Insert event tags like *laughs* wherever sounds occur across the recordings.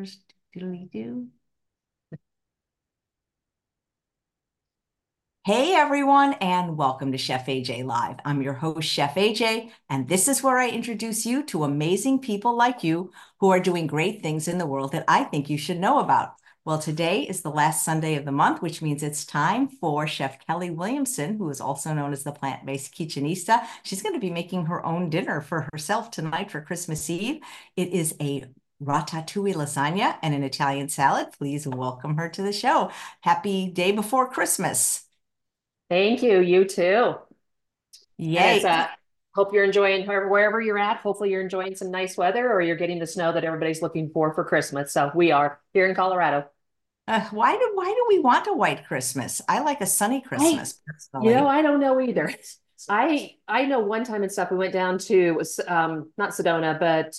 Doodly-doo. Hey everyone, and welcome to Chef AJ Live. I'm your host, Chef AJ, and this is where I introduce you to amazing people like you who are doing great things in the world that I think you should know about. Well, today is the last Sunday of the month, which means it's time for Chef Kelley Williamson, who is also known as the Plant Based Kitchenista. She's going to be making her own dinner for herself tonight for Christmas Eve. It is a ratatouille lasagna and an Italian salad. Please welcome her to the show. Happy day before Christmas. Thank you. You too. Yay. Uh, hope you're enjoying wherever you're at. Hopefully you're enjoying some nice weather or you're getting the snow that everybody's looking for for Christmas. So we are here in Colorado. Uh, why do why do we want a white Christmas? I like a sunny Christmas. I, you know, I don't know either. I I know one time and stuff we went down to um not Sedona, but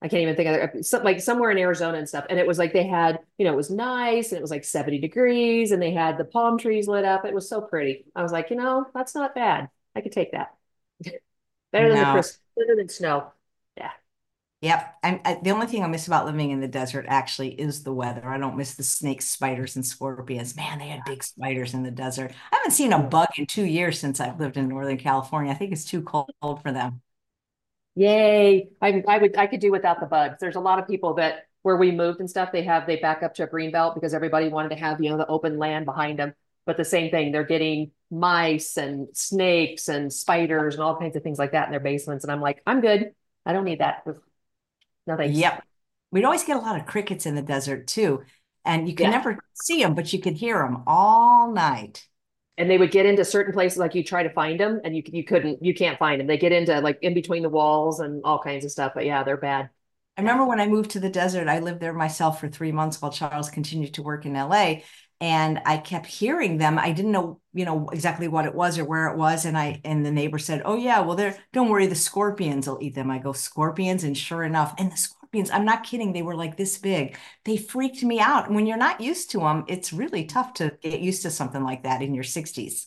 I can't even think of it. Uh, some, like somewhere in Arizona and stuff. And it was like they had, you know, it was nice and it was like 70 degrees and they had the palm trees lit up. It was so pretty. I was like, you know, that's not bad. I could take that. *laughs* better than no. the better than snow. Yeah. Yep. I'm, I, the only thing I miss about living in the desert actually is the weather. I don't miss the snakes, spiders, and scorpions. Man, they had big spiders in the desert. I haven't seen a bug in two years since I've lived in Northern California. I think it's too cold for them. Yay. I, I would, I could do without the bugs. There's a lot of people that where we moved and stuff, they have, they back up to a green belt because everybody wanted to have, you know, the open land behind them. But the same thing, they're getting mice and snakes and spiders and all kinds of things like that in their basements. And I'm like, I'm good. I don't need that. No thanks. Yep. We'd always get a lot of crickets in the desert too. And you can yeah. never see them, but you could hear them all night and they would get into certain places like you try to find them and you you couldn't you can't find them they get into like in between the walls and all kinds of stuff but yeah they're bad. I remember when i moved to the desert i lived there myself for three months while charles continued to work in la and i kept hearing them. I didn't know you know exactly what it was or where it was and i and the neighbor said oh yeah well there don't worry the scorpions will eat them. I go scorpions? And sure enough and the scorpions i'm not kidding they were like this big they freaked me out and when you're not used to them it's really tough to get used to something like that in your 60s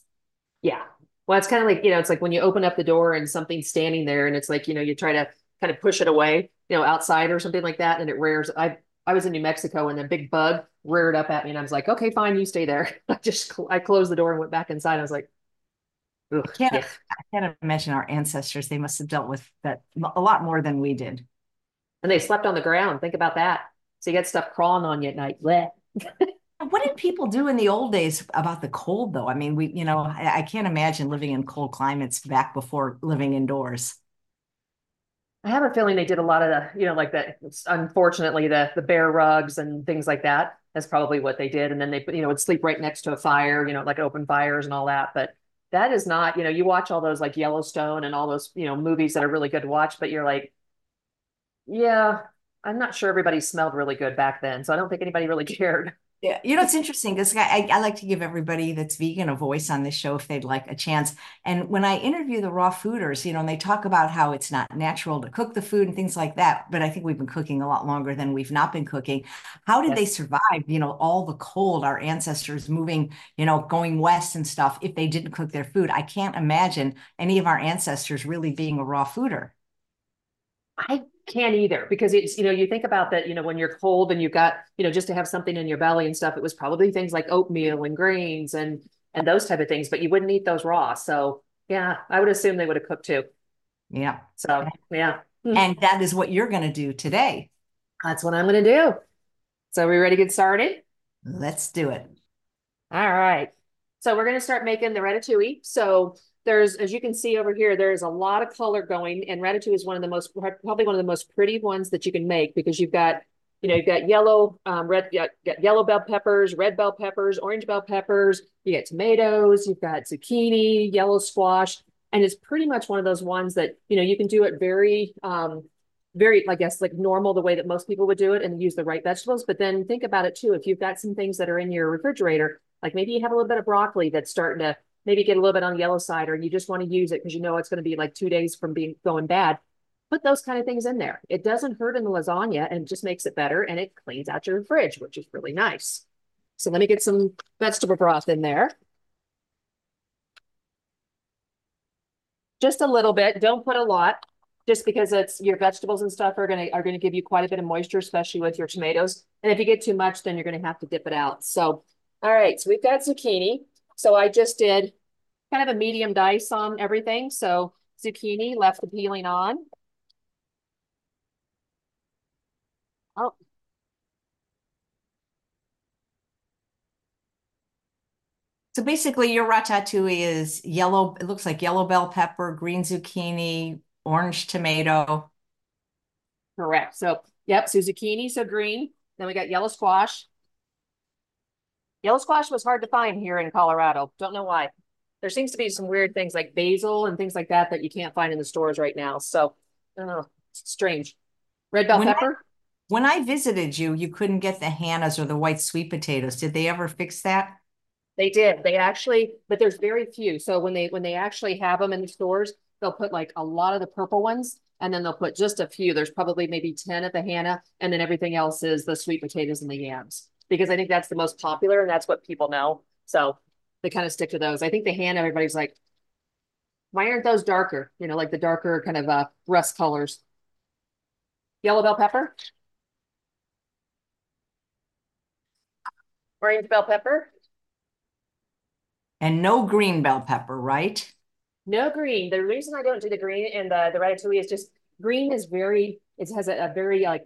yeah well it's kind of like you know it's like when you open up the door and something's standing there and it's like you know you try to kind of push it away you know outside or something like that and it rears i i was in new mexico and a big bug reared up at me and i was like okay fine you stay there *laughs* i just i closed the door and went back inside i was like Ugh, I can't, yeah. I can't imagine our ancestors. They must have dealt with that a lot more than we did and they slept on the ground. Think about that. So you get stuff crawling on you at night. *laughs* what did people do in the old days about the cold, though? I mean, we, you know, I, I, can't imagine living in cold climates back before living indoors. I have a feeling they did a lot of the, you know, like that. Unfortunately, the the bear rugs and things like that. That's probably what they did. And then they, you know, would sleep right next to a fire, you know, like open fires and all that. But that is not, you know, you watch all those like Yellowstone and all those, you know, movies that are really good to watch, but you're like, yeah, I'm not sure everybody smelled really good back then. So I don't think anybody really cared. Yeah, you know, it's interesting because I, I like to give everybody that's vegan a voice on this show if they'd like a chance. And when I interview the raw fooders, you know, and they talk about how it's not natural to cook the food and things like that. But I think we've been cooking a lot longer than we've not been cooking. How did yes. they survive, you know, all the cold, our ancestors moving, you know, going west and stuff if they didn't cook their food? I can't imagine any of our ancestors really being a raw fooder. I can't either because it's you know you think about that you know when you're cold and you've got you know just to have something in your belly and stuff it was probably things like oatmeal and grains and and those type of things but you wouldn't eat those raw. So yeah i would assume they would have cooked too. Yeah. So yeah. Hmm. and that is what you're going to do today. That's what i'm going to do. So are we ready to get started? Let's do it. All right. So we're going to start making the ratatouille. So there's, as you can see over here, there's a lot of color going and ratatouille is one of the most, probably one of the most pretty ones that you can make because you've got, you know, you've got yellow, um, red, got yellow bell peppers, red bell peppers, orange bell peppers, you got tomatoes, you've got zucchini, yellow squash, and it's pretty much one of those ones that, you know, you can do it very, um, very, I guess, like normal, the way that most people would do it and use the right vegetables. But then think about it too. If you've got some things that are in your refrigerator, like maybe you have a little bit of broccoli that's starting to maybe get a little bit on the yellow side, or you just want to use it because you know it's going to be like two days from being going bad. Put those kind of things in there. It doesn't hurt in the lasagna and just makes it better and it cleans out your fridge, which is really nice. So let me get some vegetable broth in there. Just a little bit. Don't put a lot. just because it's your vegetables and stuff are gonna are gonna give you quite a bit of moisture, especially with your tomatoes. And if you get too much, then you're gonna have to dip it out. So, all right, so we've got zucchini. So I just did kind of a medium dice on everything. So zucchini, left the peeling on. Oh. So basically your ratatouille is yellow, it looks like yellow bell pepper, green zucchini, orange tomato. Correct. So, yep, so zucchini, so green. Then we got yellow squash. Yellow squash was hard to find here in Colorado. Don't know why. There seems to be some weird things like basil and things like that that you can't find in the stores right now. So, I don't know. Strange. Red bell When pepper. I, when I visited you, you couldn't get the Hannah's or the white sweet potatoes. Did they ever fix that? They did. They actually, but there's very few. So when they when they actually have them in the stores, they'll put like a lot of the purple ones, and then they'll put just a few. There's probably maybe 10 at the Hannah, and then everything else is the sweet potatoes and the yams. Because I think that's the most popular and that's what people know. So they kind of stick to those. I think the hand, everybody's like, why aren't those darker? You know, like the darker kind of uh rust colors. Yellow bell pepper. Orange bell pepper. And no green bell pepper, right? No green. The reason I don't do the green and the, the ratatouille is just green is very, it has a, a very like,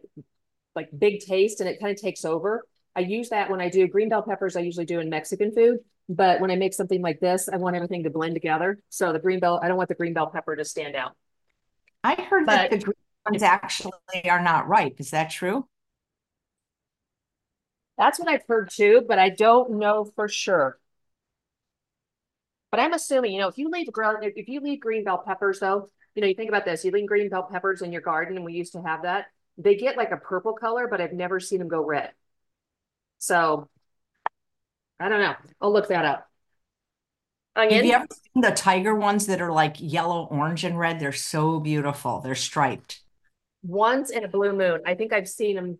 like big taste and it kind of takes over. I use that when I do green bell peppers, I usually do in Mexican food. But when I make something like this, I want everything to blend together. So the green bell, I don't want the green bell pepper to stand out. I heard that the green ones actually are not ripe. Is that true? that's what I've heard too, but I don't know for sure. But I'm assuming, you know, if you leave ground, if you leave green bell peppers though, you know, you think about this, you leave green bell peppers in your garden, and we used to have that. They get like a purple color, but I've never seen them go red. So I don't know. I'll look that up. Have you ever seen the tiger ones that are like yellow, orange, and red? They're so beautiful. They're striped. once in a blue moon. I think I've seen them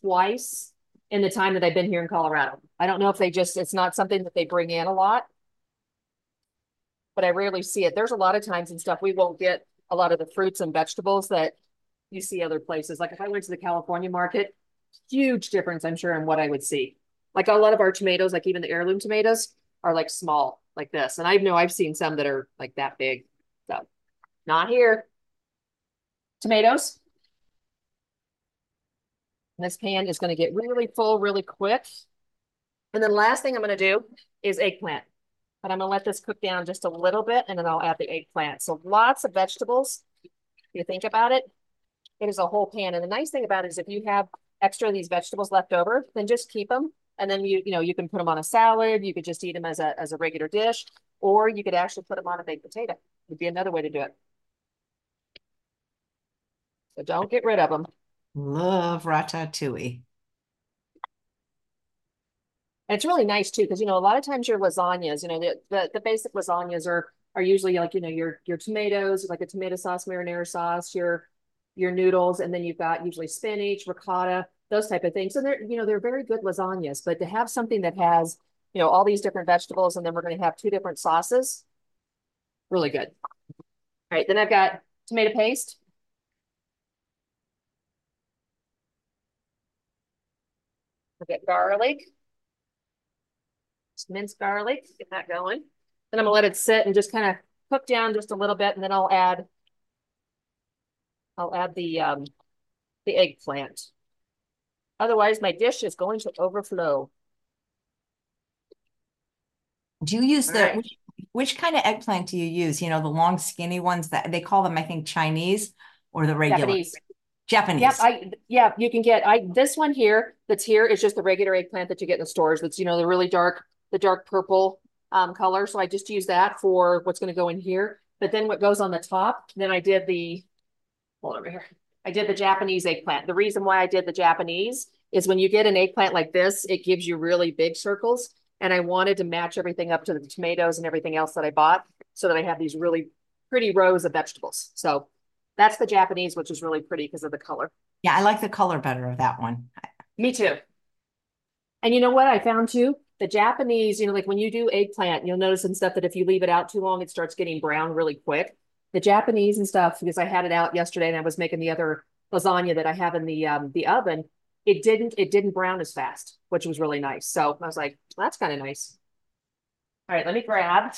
twice in the time that I've been here in Colorado. I don't know if they just, it's not something that they bring in a lot, but I rarely see it. There's a lot of times and stuff we won't get a lot of the fruits and vegetables that you see other places. Like if I went to the California market, huge difference, I'm sure, in what I would see. Like a lot of our tomatoes, like even the heirloom tomatoes, are like small, like this. And I know I've seen some that are like that big. So not here. Tomatoes. And this pan is going to get really full really quick. And then last thing I'm going to do is eggplant. But I'm going to let this cook down just a little bit and then I'll add the eggplant. So lots of vegetables. If you think about it, it is a whole pan. And the nice thing about it is if you have extra of these vegetables left over, then just keep them. And then you, you know, you can put them on a salad. You could just eat them as a, as a regular dish, or you could actually put them on a baked potato. Would be another way to do it. So don't get rid of them. Love ratatouille. And it's really nice too, because you know, a lot of times your lasagnas, you know, the, the the basic lasagnas are are usually like, you know, your your tomatoes, like a tomato sauce, marinara sauce, your your noodles, and then you've got usually spinach, ricotta, those type of things. So they're, you know, they're very good lasagnas, but to have something that has, you know, all these different vegetables, and then we're going to have two different sauces, really good. All right, then I've got tomato paste. I've got garlic, just minced garlic, get that going. Then I'm gonna let it sit and just kind of cook down just a little bit, and then I'll add, I'll add the um the eggplant. Otherwise, my dish is going to overflow. Do you use All the right. which, which kind of eggplant do you use? You know, the long skinny ones that they call them, I think, Chinese or the regular Japanese. Japanese. Yep, I yeah, you can get I this one here that's here is just the regular eggplant that you get in the stores. That's you know the really dark, the dark purple um color. So I just use that for what's going to go in here. But then what goes on the top, then I did the hold over here. I did the Japanese eggplant. The reason why I did the Japanese is when you get an eggplant like this, it gives you really big circles. And I wanted to match everything up to the tomatoes and everything else that I bought so that I have these really pretty rows of vegetables. So that's the Japanese, which is really pretty because of the color. Yeah, I like the color better of that one. Me too. And you know what I found too? The Japanese, you know, like when you do eggplant, you'll notice and stuff that if you leave it out too long, it starts getting brown really quick. The Japanese and stuff, because I had it out yesterday and I was making the other lasagna that I have in the um the oven, it didn't it didn't brown as fast, which was really nice. So I was like, well, that's kind of nice. All right, let me grab.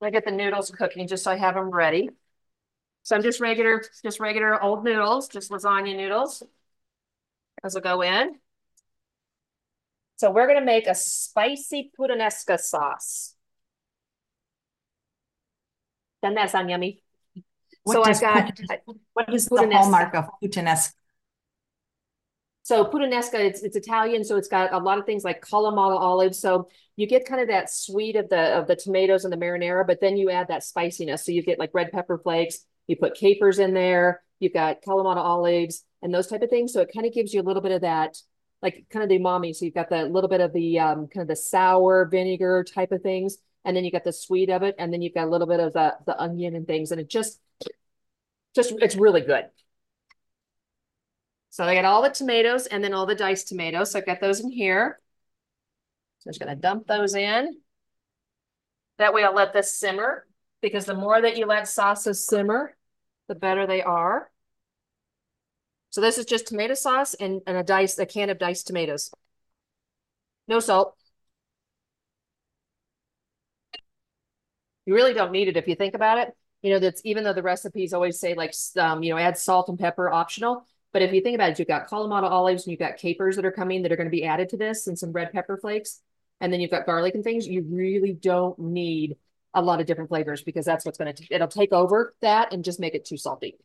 Me get the noodles cooking just so I have them ready. So I'm just regular, just regular old noodles, just lasagna noodles. Those will go in. So we're gonna make a spicy puttanesca sauce. Doesn't that sound yummy? What so I've got What is the hallmark of puttanesca? So puttanesca, it's it's Italian, so it's got a lot of things like Kalamata olives. So you get kind of that sweet of the of the tomatoes and the marinara, but then you add that spiciness. So you get like red pepper flakes. You put capers in there. You've got Kalamata olives and those type of things. So it kind of gives you a little bit of that, like kind of the umami. So you've got the little bit of the um, kind of the sour vinegar type of things, and then you got the sweet of it, and then you've got a little bit of the the onion and things, and it just just it's really good. So I got all the tomatoes and then all the diced tomatoes. So I've got those in here. So I'm just gonna dump those in. That way I'll let this simmer because the more that you let sauces simmer, the better they are. So this is just tomato sauce and, and a diced, a can of diced tomatoes. No salt. You really don't need it if you think about it. You know, that's even though the recipes always say like, um, you know, add salt and pepper optional. But if you think about it, you've got Kalamata olives and you've got capers that are coming that are going to be added to this and some red pepper flakes. And then you've got garlic and things. You really don't need a lot of different flavors because that's what's going to, it'll take over that and just make it too salty.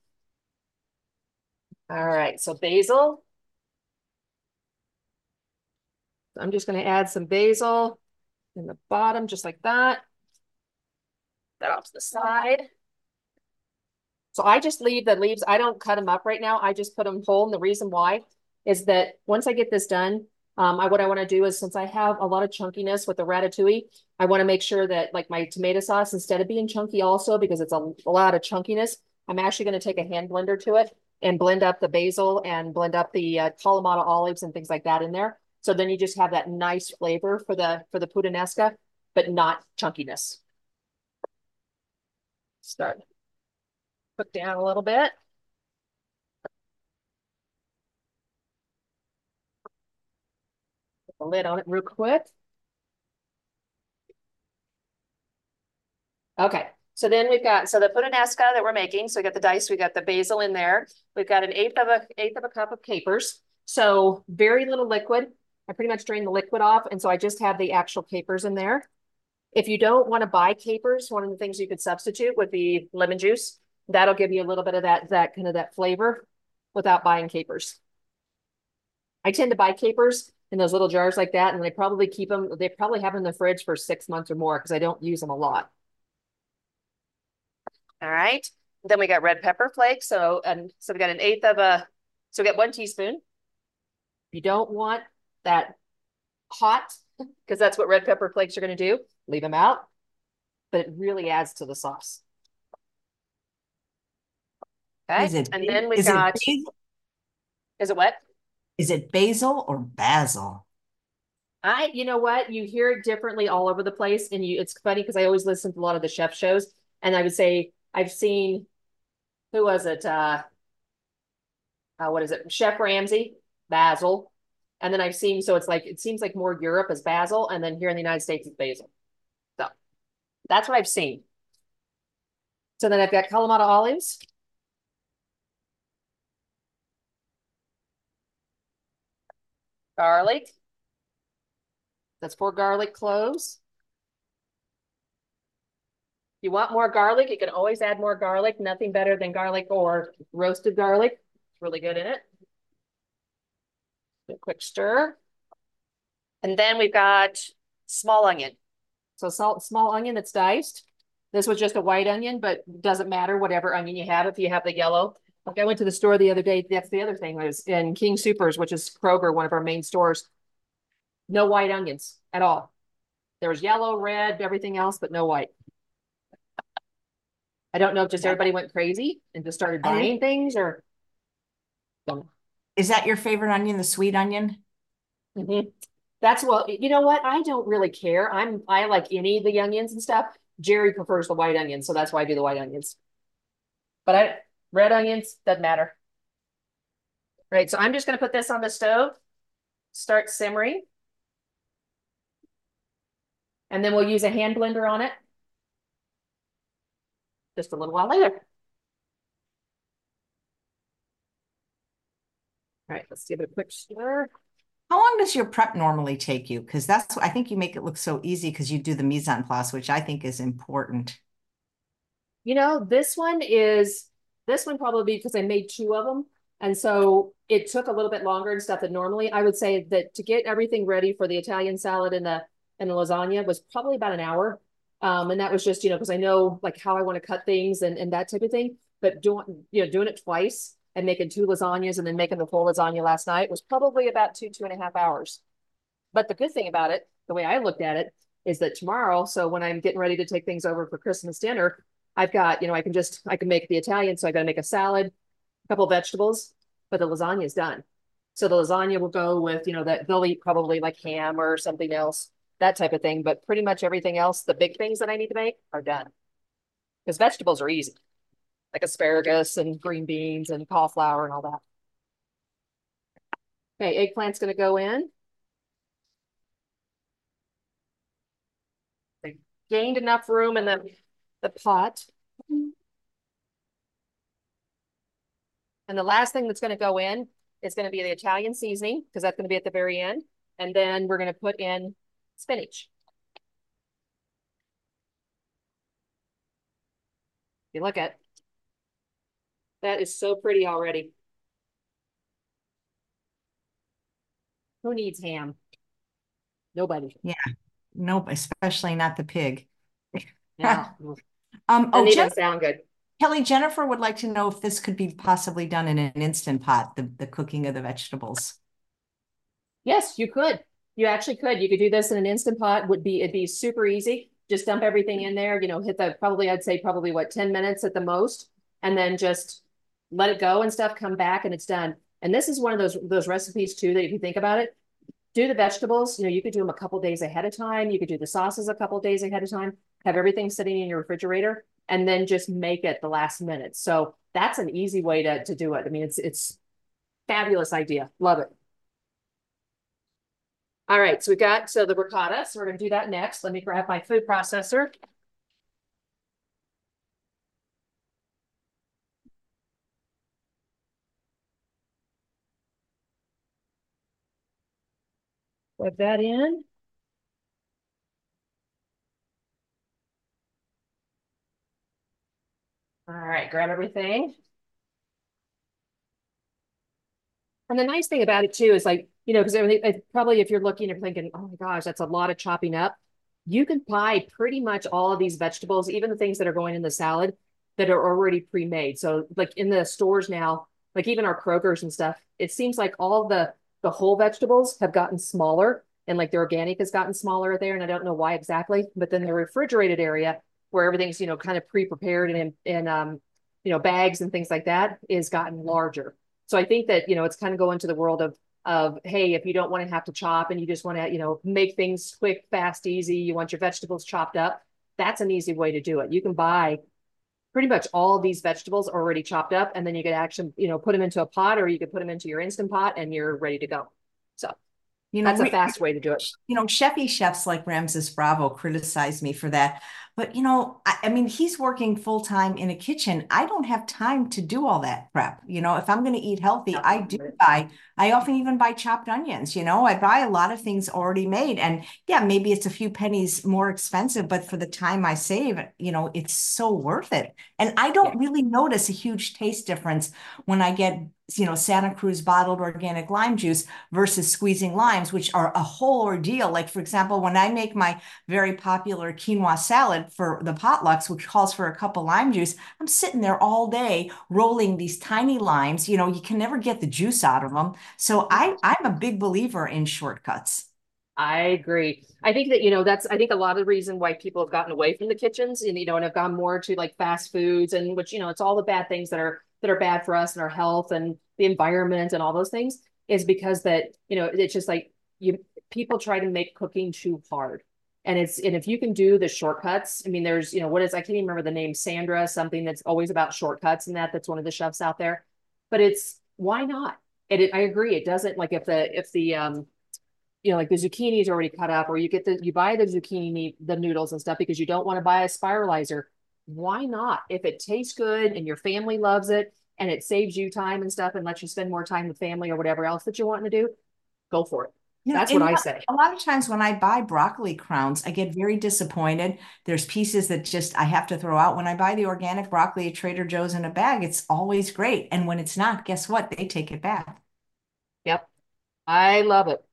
All right. So basil. I'm just going to add some basil in the bottom, just like that. That off to the side. So I just leave the leaves. I don't cut them up right now. I just put them whole. And the reason why is that once I get this done, um, I, what I want to do is since I have a lot of chunkiness with the ratatouille, I want to make sure that like my tomato sauce, instead of being chunky also, because it's a, a lot of chunkiness, I'm actually going to take a hand blender to it and blend up the basil and blend up the uh, Kalamata olives and things like that in there. So then you just have that nice flavor for the, for the puttanesca, but not chunkiness. Start cook down a little bit. Put the lid on it real quick. Okay, so then we've got, so the puttanesca that we're making, so we got the dice, we got the basil in there. We've got an eighth of a eighth of a cup of capers. So very little liquid. I pretty much drained the liquid off. And so I just have the actual capers in there. If you don't want to buy capers, one of the things you could substitute would be lemon juice. That'll give you a little bit of that, that kind of that flavor without buying capers. I tend to buy capers in those little jars like that, and they probably keep them, they probably have them in the fridge for six months or more because I don't use them a lot. All right. Then we got red pepper flakes. So, and so we got an eighth of a, so we got one teaspoon. You don't want that hot, because that's what red pepper flakes are going to do, leave them out. But it really adds to the sauce. Okay. Is it and then we is got, basil- is it what? Is it basil or basil? I, you know what, you hear it differently all over the place, and you, it's funny because I always listen to a lot of the chef shows, and I would say I've seen, who was it? Uh, uh, what is it? Chef Ramsay, basil, and then I've seen, so it's like it seems like more Europe is basil, and then here in the United States it's basil. That's what I've seen. So then I've got Kalamata olives. Garlic. That's four garlic cloves. If you want more garlic, you can always add more garlic. Nothing better than garlic or roasted garlic. It's really good in it. A quick stir. And then we've got small onion. So salt, small onion that's diced. This was just a white onion, but doesn't matter whatever onion you have. If you have the yellow, like I went to the store the other day. That's the other thing was in King Supers, which is Kroger, one of our main stores. No white onions at all. There was yellow, red, everything else, but no white. I don't know if just everybody went crazy and just started buying things or. Is that your favorite onion, the sweet onion? Mhm. That's well, you know what? I don't really care. I'm I like any of the young onions and stuff, Jerry prefers the white onions, so that's why I do the white onions. But I red onions doesn't matter. Right, so I'm just going to put this on the stove, start simmering. And then we'll use a hand blender on it just a little while later. All right, let's give it a quick stir. How long does your prep normally take you? Because that's, I think you make it look so easy because you do the mise en place, which I think is important. You know, this one is, this one probably because I made two of them. And so it took a little bit longer and stuff than normally. I would say that to get everything ready for the Italian salad and the and the lasagna was probably about an hour. Um, and that was just, you know, because I know like how I want to cut things and, and that type of thing. But doing, you know, doing it twice and making two lasagnas and then making the full lasagna last night was probably about two, two and a half hours. But the good thing about it, the way I looked at it, is that tomorrow, so when I'm getting ready to take things over for Christmas dinner, I've got, you know, I can just, I can make the Italian. So I got to make a salad, a couple vegetables, but the lasagna is done. So the lasagna will go with, you know, that they'll eat probably like ham or something else, that type of thing. But pretty much everything else, the big things that I need to make are done. Because vegetables are easy like asparagus and green beans and cauliflower and all that. Okay, eggplant's going to go in. They gained enough room in the, the pot. And the last thing that's going to go in is going to be the Italian seasoning because that's going to be at the very end. And then we're going to put in spinach. You look at that is so pretty already. Who needs ham? Nobody. Yeah. Nope, especially not the pig. Yeah. *laughs* um, oh, Jen- sound good. Kelley, Jennifer would like to know if this could be possibly done in an instant pot, the, the cooking of the vegetables. Yes, you could. You actually could. You could do this in an instant pot. Would be it'd be super easy. Just dump everything in there. You know, hit the probably I'd say probably what ten minutes at the most, and then just let it go and stuff, come back and it's done. And this is one of those those recipes too that if you think about it, do the vegetables. You know, you could do them a couple days ahead of time. You could do the sauces a couple days ahead of time. Have everything sitting in your refrigerator, and then just make it the last minute. So that's an easy way to to do it. I mean, it's it's fabulous idea. Love it. All right, so we got so the ricotta. So we're gonna do that next. Let me grab my food processor. Plug that in. All right, grab everything. And the nice thing about it too is like, you know, because probably if you're looking and thinking, oh my gosh, that's a lot of chopping up, you can buy pretty much all of these vegetables, even the things that are going in the salad that are already pre-made. So like in the stores now, like even our Kroger's and stuff, it seems like all the the whole vegetables have gotten smaller and like the organic has gotten smaller there. And I don't know why exactly, but then the refrigerated area where everything's, you know, kind of pre-prepared and in, in um, you know, bags and things like that is gotten larger. So I think that, you know, it's kind of going to the world of, of, hey, if you don't want to have to chop and you just want to, you know, make things quick, fast, easy, you want your vegetables chopped up, that's an easy way to do it. You can buy pretty much all of these vegetables are already chopped up and then you could actually you know put them into a pot or you could put them into your instant pot and you're ready to go. So you know that's a fast way to do it. you know chefy chefs like ramses bravo criticize me for that but you know I, I mean he's working full-time in a kitchen. I don't have time to do all that prep. You know if i'm going to eat healthy i do buy i often even buy chopped onions you know? I buy a lot of things already made. And yeah maybe it's a few pennies more expensive but for the time i save you know it's so worth it. And i don't really notice a huge taste difference when i get you know, Santa Cruz bottled organic lime juice versus squeezing limes, which are a whole ordeal. Like, for example, when I make my very popular quinoa salad for the potlucks, which calls for a cup of lime juice, I'm sitting there all day rolling these tiny limes. You know, you can never get the juice out of them. So I, I'm a big believer in shortcuts. I agree. I think that, you know, that's, I think a lot of the reason why people have gotten away from the kitchens and, you know, and have gone more to like fast foods and which, you know, it's all the bad things that are that are bad for us and our health and the environment and all those things is because that you know it's just like you people try to make cooking too hard And it's, and if you can do the shortcuts, I mean, there's, you know, what is, I can't even remember the name, Sandra, something that's always about shortcuts and that, that's one of the chefs out there. But it's, why not? And it, I agree, it doesn't, like if the, if the, um, you know, like the zucchini is already cut up, or you get the, you buy the zucchini, the noodles and stuff because you don't want to buy a spiralizer. Why not? If it tastes good and your family loves it and it saves you time and stuff and lets you spend more time with family or whatever else that you're wanting to do, go for it. That's what I say. A lot of times when I buy broccoli crowns, I get very disappointed. There's pieces that just I have to throw out. When I buy the organic broccoli at Trader Joe's in a bag, it's always great. And when it's not, guess what? They take it back. Yep. I love it.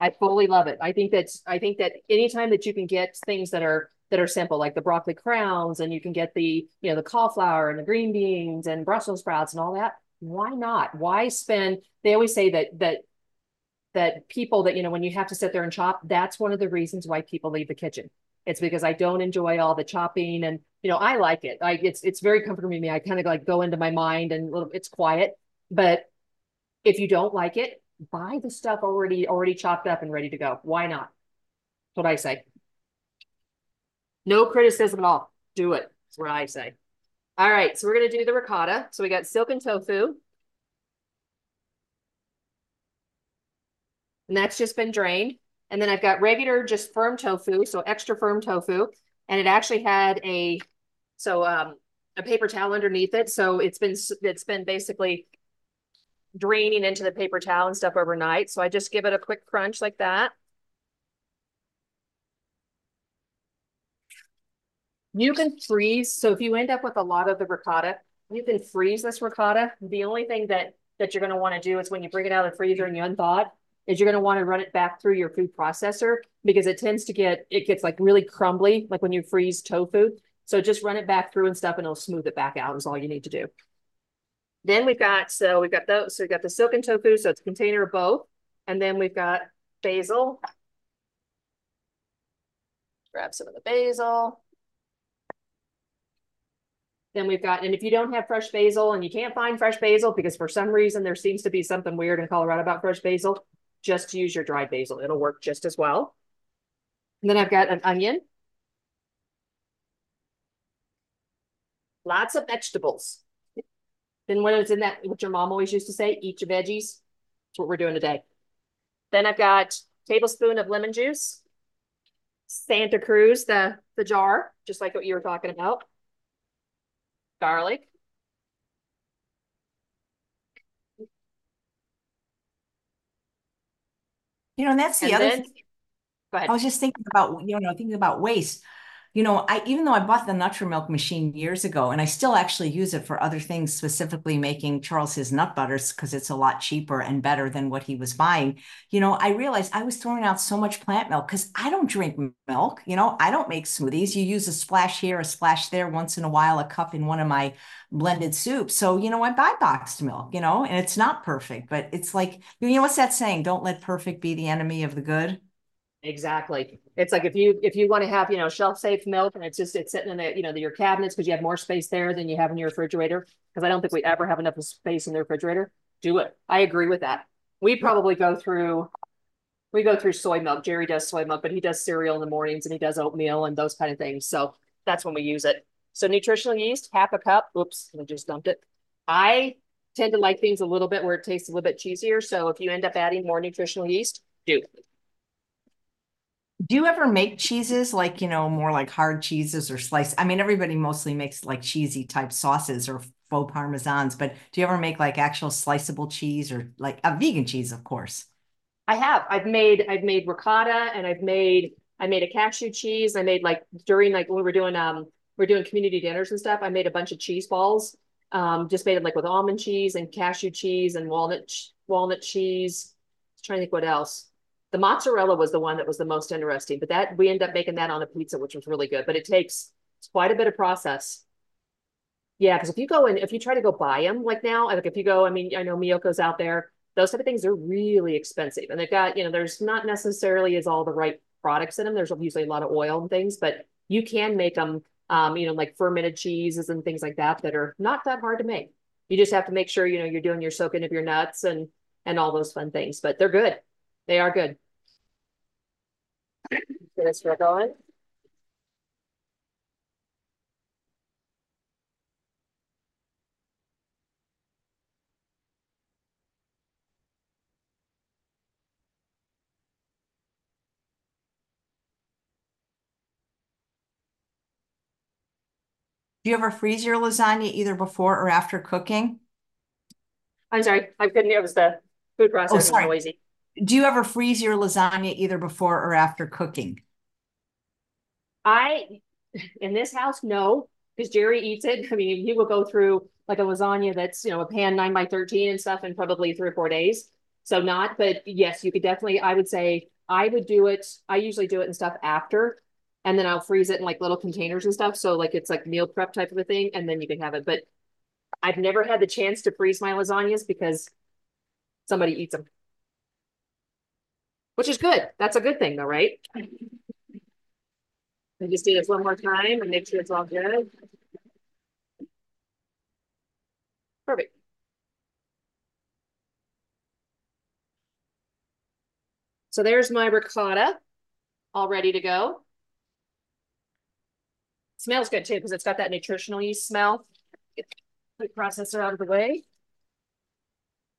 I fully love it. I think that's I think that anytime that you can get things that are that are simple, like the broccoli crowns, and you can get the, you know, the cauliflower and the green beans and Brussels sprouts and all that, why not? Why spend? They always say that that that people that, you know, when you have to sit there and chop, that's one of the reasons why people leave the kitchen. It's because I don't enjoy all the chopping and, you know, I like it. I it's it's very comfortable to me. I kind of like go into my mind and it's quiet. But if you don't like it, buy the stuff already already chopped up and ready to go. Why not? That's what I say. No criticism at all. Do it. That's what I say. All right, so we're gonna do the ricotta. So we got silken tofu. And that's just been drained. And then I've got regular, just firm tofu, so extra firm tofu. And it actually had a, so um, a paper towel underneath it. So it's been, it's been basically draining into the paper towel and stuff overnight. So I just give it a quick crunch like that. You can freeze. So if you end up with a lot of the ricotta, you can freeze this ricotta. The only thing that that you're going to want to do is when you bring it out of the freezer and you unthaw it, is you're going to want to run it back through your food processor because it tends to get, it gets like really crumbly, like when you freeze tofu. So just run it back through and stuff and it'll smooth it back out is all you need to do. Then we've got, so we've got those, so we've got the silken tofu, so it's a container of both. And then we've got basil. Grab some of the basil. Then we've got, and if you don't have fresh basil and you can't find fresh basil because for some reason there seems to be something weird in Colorado about fresh basil, just use your dried basil. It'll work just as well. And then I've got an onion. Lots of vegetables. Then what is in that, what your mom always used to say, eat your veggies. That's what we're doing today. Then I've got tablespoon of lemon juice. Santa Cruz, the, the jar, just like what you were talking about. Garlic. You know, and that's the And other then, thing. I was just thinking about, you know, thinking about waste. You know, I even though I bought the Nutramilk machine years ago, and I still actually use it for other things, specifically making Charles his nut butters because it's a lot cheaper and better than what he was buying. You know, I realized I was throwing out so much plant milk because I don't drink milk. You know, I don't make smoothies. You use a splash here, a splash there, once in a while, a cup in one of my blended soups. So, you know, I buy boxed milk, you know, and it's not perfect, but it's like, you know, what's that saying? Don't let perfect be the enemy of the good. Exactly. It's like if you if you want to have, you know, shelf safe milk and it's just it's sitting in the, you know, your cabinets because you have more space there than you have in your refrigerator. Because I don't think we ever have enough space in the refrigerator. Do it. I agree with that. We probably go through we go through soy milk. Jerry does soy milk, but he does cereal in the mornings and he does oatmeal and those kind of things. So that's when we use it. So nutritional yeast, half a cup. Oops, I just dumped it. I tend to like things a little bit where it tastes a little bit cheesier. So if you end up adding more nutritional yeast, do. Do you ever make cheeses like, you know, more like hard cheeses or slice? I mean, everybody mostly makes like cheesy type sauces or faux parmesans, but do you ever make like actual sliceable cheese or like a vegan cheese, of course? I have. I've made I've made ricotta and I've made I made a cashew cheese. I made like during like when we were doing um we are doing community dinners and stuff. I made a bunch of cheese balls. Um, just made it like with almond cheese and cashew cheese and walnut walnut cheese. I'm trying to think what else. The mozzarella was the one that was the most interesting, but that we ended up making that on a pizza, which was really good. But it takes quite a bit of process. Yeah, because if you go and if you try to go buy them like now, like if you go, I mean, I know Miyoko's out there, those type of things are really expensive. And they've got, you know, there's not necessarily is all the right products in them. There's usually a lot of oil and things, but you can make them, um, you know, like fermented cheeses and things like that that are not that hard to make. You just have to make sure, you know, you're doing your soaking of your nuts and and all those fun things, but they're good. They are good. Get this going. Do you ever freeze your lasagna either before or after cooking? I'm sorry, I couldn't hear. It was the food processor Oh, noisy. Do you ever freeze your lasagna either before or after cooking? I, in this house, no, because Jerry eats it. I mean, he will go through like a lasagna that's, you know, a pan nine by 13 and stuff in probably three or four days. So not, but yes, you could definitely, I would say I would do it. I usually do it and stuff after, and then I'll freeze it in like little containers and stuff. So like it's like meal prep type of a thing, and then you can have it. But I've never had the chance to freeze my lasagnas because somebody eats them. Which is good. That's a good thing though, right? I just do this one more time and make sure it's all good. Perfect. So there's my ricotta all ready to go. Smells good too because it's got that nutritional yeast smell. Get the processor out of the way.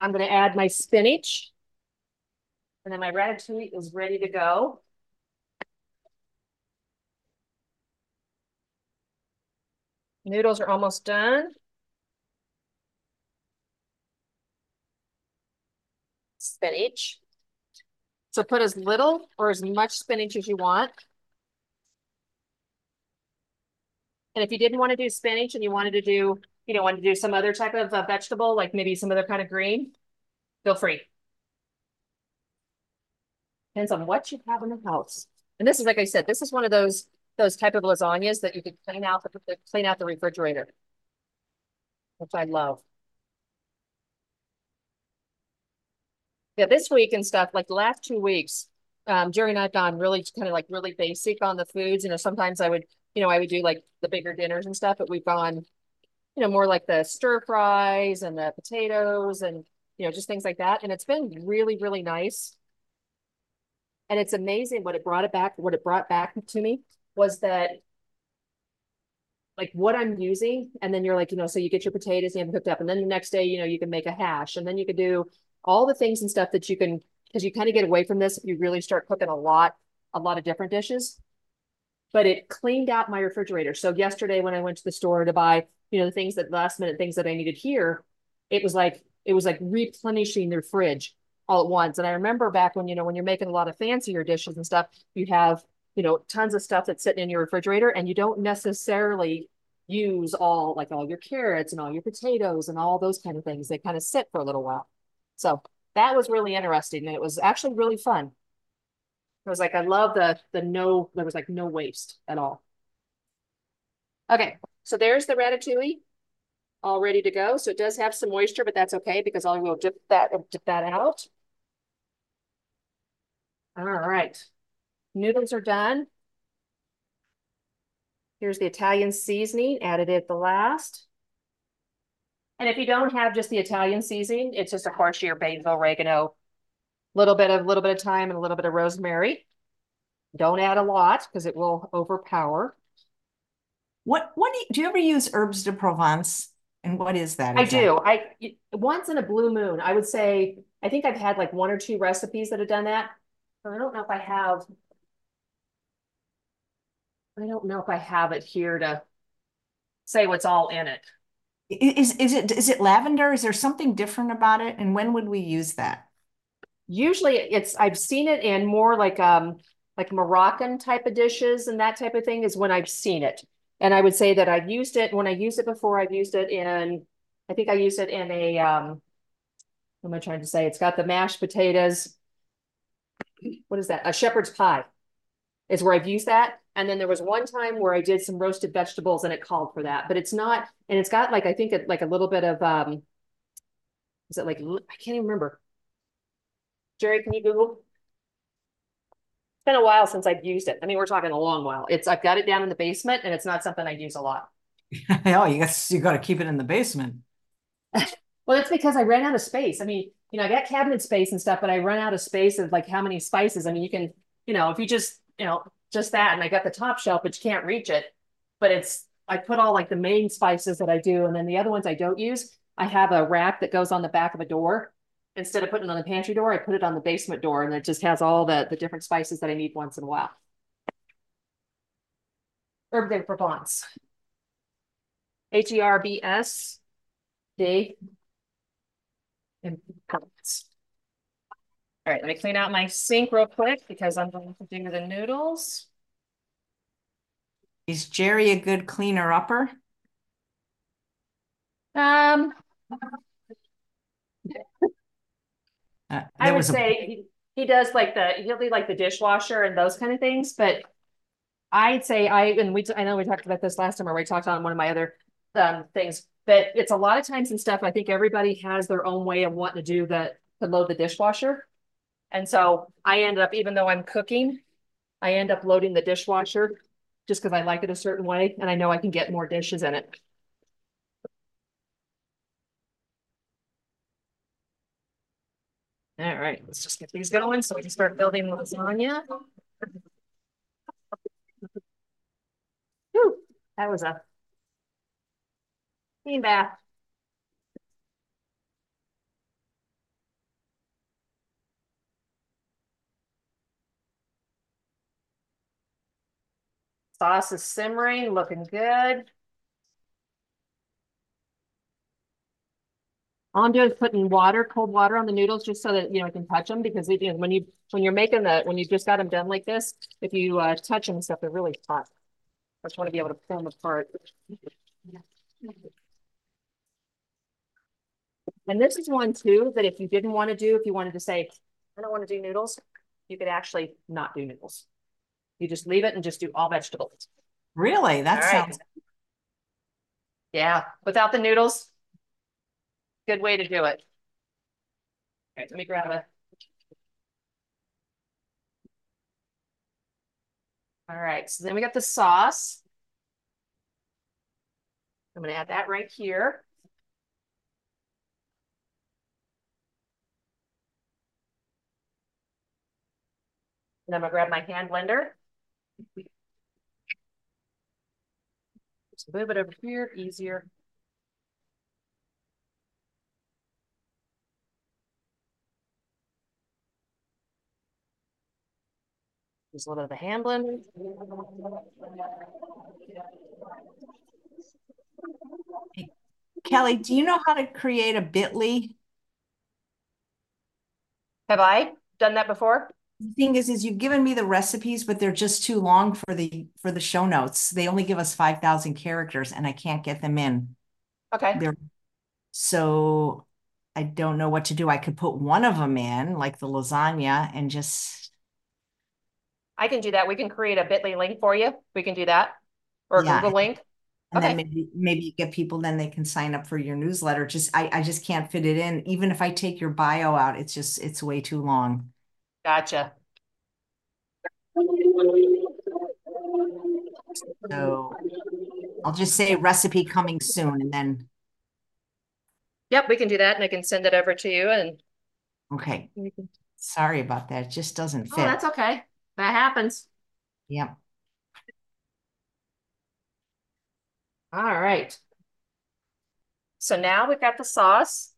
I'm going to add my spinach. And then my ratatouille is ready to go. Noodles are almost done. Spinach. So put as little or as much spinach as you want. And if you didn't want to do spinach and you wanted to do, you know, want to do some other type of uh, vegetable, like maybe some other kind of green, feel free. Depends on what you have in the house. And this is, like I said, this is one of those those type of lasagnas that you could clean out the clean out the refrigerator, which I love. Yeah, this week and stuff, like the last two weeks, um, Jerry and I've gone really kind of like really basic on the foods. You know, sometimes I would, you know, I would do like the bigger dinners and stuff, but we've gone, you know, more like the stir fries and the potatoes and, you know, just things like that. And it's been really, really nice. And it's amazing what it brought it back, what it brought back to me was that like what I'm using. And then you're like, you know, so you get your potatoes and you cooked up. And then the next day, you know, you can make a hash and then you can do all the things and stuff that you can, because you kind of get away from this if you really start cooking a lot, a lot of different dishes. But it cleaned out my refrigerator. So yesterday when I went to the store to buy, you know, the things that last minute things that I needed here, it was like, it was like replenishing their fridge all at once. And I remember back when, you know, when you're making a lot of fancier dishes and stuff, you have you know, tons of stuff that's sitting in your refrigerator and you don't necessarily use all like all your carrots and all your potatoes and all those kind of things. They kind of sit for a little while. So that was really interesting. And it was actually really fun. It was like, I love the, the no, there was like no waste at all. Okay. So there's the ratatouille all ready to go. So it does have some moisture, but that's okay because I will dip that, dip that out. All right. Noodles are done. Here's the Italian seasoning, added at the last. And if you don't have just the Italian seasoning, it's just, of course, your basil, oregano, A little bit of a little bit of thyme and a little bit of rosemary. Don't add a lot because it will overpower. What what do you, do you ever use herbs de Provence? And what is that? I do. I once in a blue moon, I would say, I think I've had like one or two recipes that have done that. I don't know if I have I don't know if I have it here to say what's all in it. Is is it is it lavender? Is there something different about it? And when would we use that? Usually it's I've seen it in more like um like Moroccan type of dishes and that type of thing is when I've seen it. And I would say that I've used it when I used it before, I've used it in I think I used it in a um what am I trying to say? It's got the mashed potatoes. What is that? A shepherd's pie is where I've used that. And then there was one time where I did some roasted vegetables and it called for that, but it's not, and it's got like, I think it, like a little bit of, um, is it like, I can't even remember. Jerry, can you Google? It's been a while since I've used it. I mean, we're talking a long while. It's, I've got it down in the basement and it's not something I use a lot. *laughs* oh, you got, you got to keep it in the basement. *laughs* well, that's because I ran out of space. I mean, you know, I got cabinet space and stuff, but I run out of space of like how many spices. I mean, you can, you know, if you just, you know, just that. And I got the top shelf, but you can't reach it. But it's, I put all like the main spices that I do. And then the other ones I don't use, I have a rack that goes on the back of a door. Instead of putting it on the pantry door, I put it on the basement door and it just has all the, the different spices that I need once in a while. Herb de Provence. H E R B S D. And. All right, let me clean out my sink real quick because I'm going to do the noodles. Is Jerry a good cleaner upper? Um, Uh, I would say he, he does like the, he'll do like the dishwasher and those kind of things, but I'd say I, and we, I know we talked about this last time, or we talked on one of my other um things, but it's a lot of times and stuff, I think everybody has their own way of wanting to do that to load the dishwasher. And so I end up, even though I'm cooking, I end up loading the dishwasher just because I like it a certain way and I know I can get more dishes in it. All right, let's just get these going so we can start building lasagna. Whew, that was a steam bath. Sauce is simmering, looking good. All I'm doing is putting water, cold water on the noodles just so that, you know, I can touch them because you know, when you, when you're making the, when you just got them done like this, if you uh, touch them and stuff, they're really hot. I just want to be able to pull them apart. And this is one too, that if you didn't want to do, if you wanted to say, I don't want to do noodles, you could actually not do noodles. You just leave it and just do all vegetables. Really? That All right. sounds, Yeah, without the noodles. Good way to do it. All right, let me grab a. All right, so then we got the sauce. I'm gonna add that right here. And I'm gonna grab my hand blender. Just move it over here, easier. Just a little bit of the hand blender. Kelley, do you know how to create a bit.ly? Have I done that before? The thing is, is you've given me the recipes, but they're just too long for the, for the show notes. They only give us five thousand characters and I can't get them in. Okay, They're, so I don't know what to do. I could put one of them in, like the lasagna, and just, I can do that. We can create a bit.ly link for you. We can do that. Or a Yeah, Google link. and then Okay. maybe, maybe you get people, then they can sign up for your newsletter. Just, I, I just can't fit it in. Even if I take your bio out, it's just, it's way too long. Gotcha. So I'll just say recipe coming soon and then, Yep, we can do that and I can send it over to you and okay, sorry about that. It just doesn't fit. oh, that's okay. That happens. Yep. All right. So now we've got the sauce.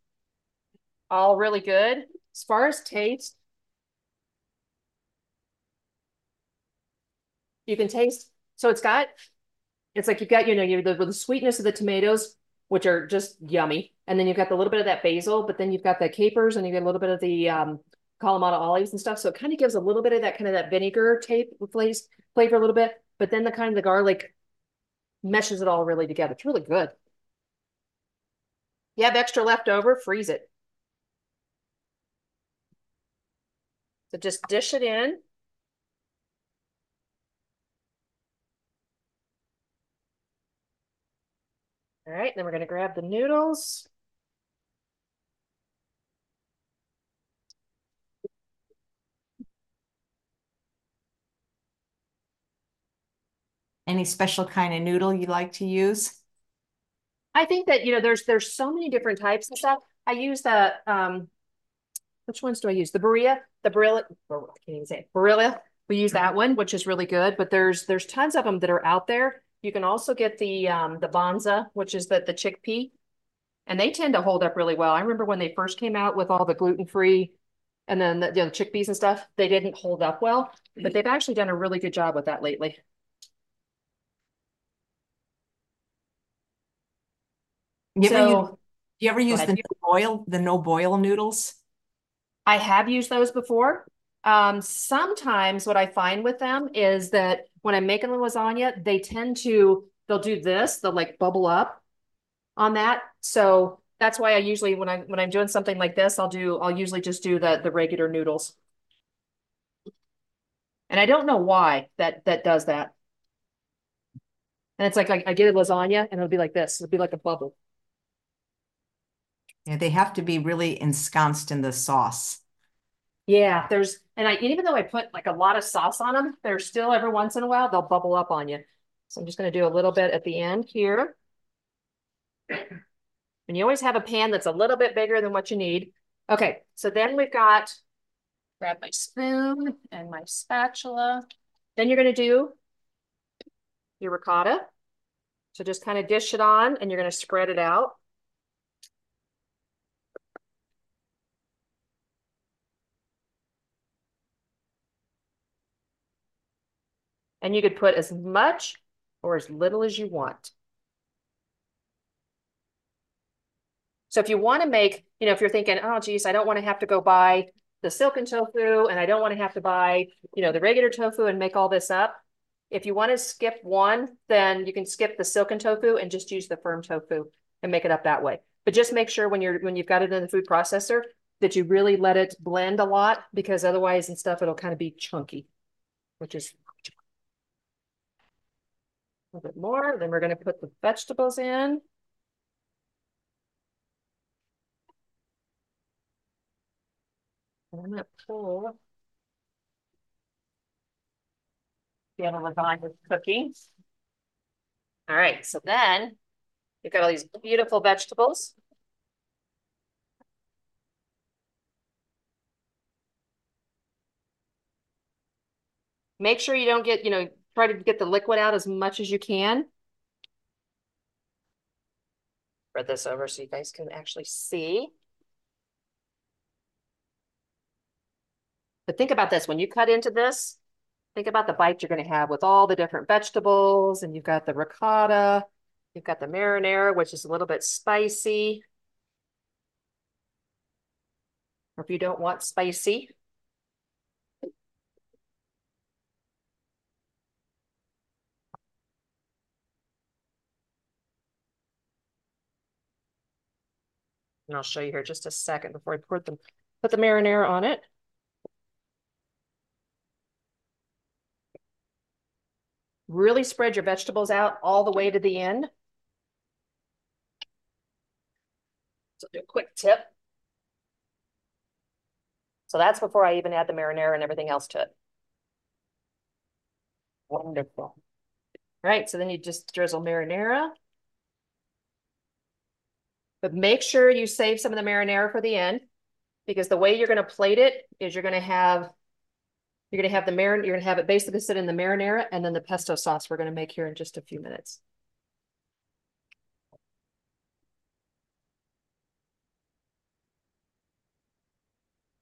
All really good. As far as taste, you can taste. So it's got, it's like you've got, you know, you the, the sweetness of the tomatoes, which are just yummy. And then you've got the little bit of that basil, but then you've got the capers and you get a little bit of the um, Kalamata olives and stuff. So it kind of gives a little bit of that kind of that vinegar tape flavor, flavor a little bit, but then the kind of the garlic meshes it all really together. It's really good. You have extra left over, freeze it. So just dish it in. All right, then we're going to grab the noodles. Any special kind of noodle you like to use? I think that, you know, there's there's so many different types and stuff. I use the um which ones do I use? The Berea, the Barilla, I can't even say it. Barilla. We use that one, which is really good, but there's there's tons of them that are out there. You can also get the um the Banza, which is the the chickpea, and they tend to hold up really well. I remember when they first came out with all the gluten-free and then the, you know, chickpeas and stuff, they didn't hold up well, but they've actually done a really good job with that lately. You ever So- use, you ever use the no boil, the no boil noodles? I have used those before. Um, sometimes what I find with them is that when I'm making the lasagna, they tend to, they'll do this, they'll like bubble up on that. So that's why I usually, when I, when I'm doing something like this, I'll do, I'll usually just do the, the regular noodles. And I don't know why that, that does that. And it's like, I, I get a lasagna and it'll be like this, it'll be like a bubble. Yeah, they have to be really ensconced in the sauce. Yeah, there's, and I, even though I put like a lot of sauce on them, they're still every once in a while, they'll bubble up on you. So I'm just gonna do a little bit at the end here. And you always have a pan that's a little bit bigger than what you need. Okay, so then we've got, grab my spoon and my spatula. Then you're gonna do your ricotta. So just kind of dish it on and you're gonna spread it out. And you could put as much or as little as you want. So if you want to make, you know, if you're thinking, oh, geez, I don't want to have to go buy the silken tofu and I don't want to have to buy, you know, the regular tofu and make all this up. If you want to skip one, then you can skip the silken tofu and just use the firm tofu and make it up that way. But just make sure when you're when you've got it in the food processor that you really let it blend a lot because otherwise and stuff it'll kind of be chunky, which is little bit more. Then we're going to put the vegetables in. And I'm going to pull. The other lasagna cooking. All right, so then you've got all these beautiful vegetables. Make sure you don't get, you know, try to get the liquid out as much as you can. Spread this over so you guys can actually see. But think about this, when you cut into this, think about the bite you're going to have with all the different vegetables and you've got the ricotta, you've got the marinara, which is a little bit spicy. Or if you don't want spicy, And I'll show you here just a second before I put the put the marinara on it. Really spread your vegetables out all the way to the end. So do a quick tip. So that's before I even add the marinara and everything else to it. Wonderful. All right, so then you just drizzle marinara. But make sure you save some of the marinara for the end because the way you're going to plate it is you're going to have you're going to have the marin you're going to have it basically sit in the marinara and then the pesto sauce we're going to make here in just a few minutes.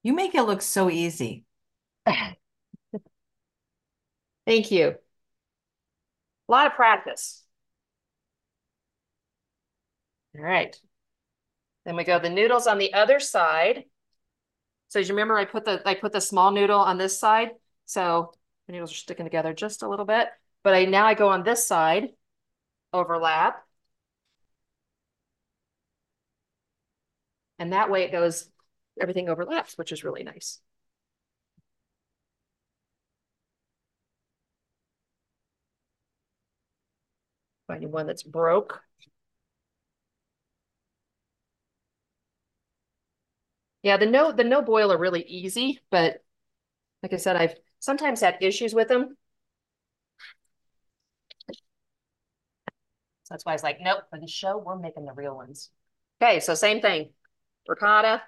You make it look so easy. *laughs* Thank you. A lot of practice. All right. Then we go the noodles on the other side. So as you remember, I put the I put the small noodle on this side. So the noodles are sticking together just a little bit. But I now I go on this side, overlap. And that way it goes, everything overlaps, which is really nice. Finding one that's broke. Yeah, the no the no boil are really easy, but like I said, I've sometimes had issues with them. So that's why I was like, nope, for the show, we're making the real ones. Okay, so same thing. Ricotta,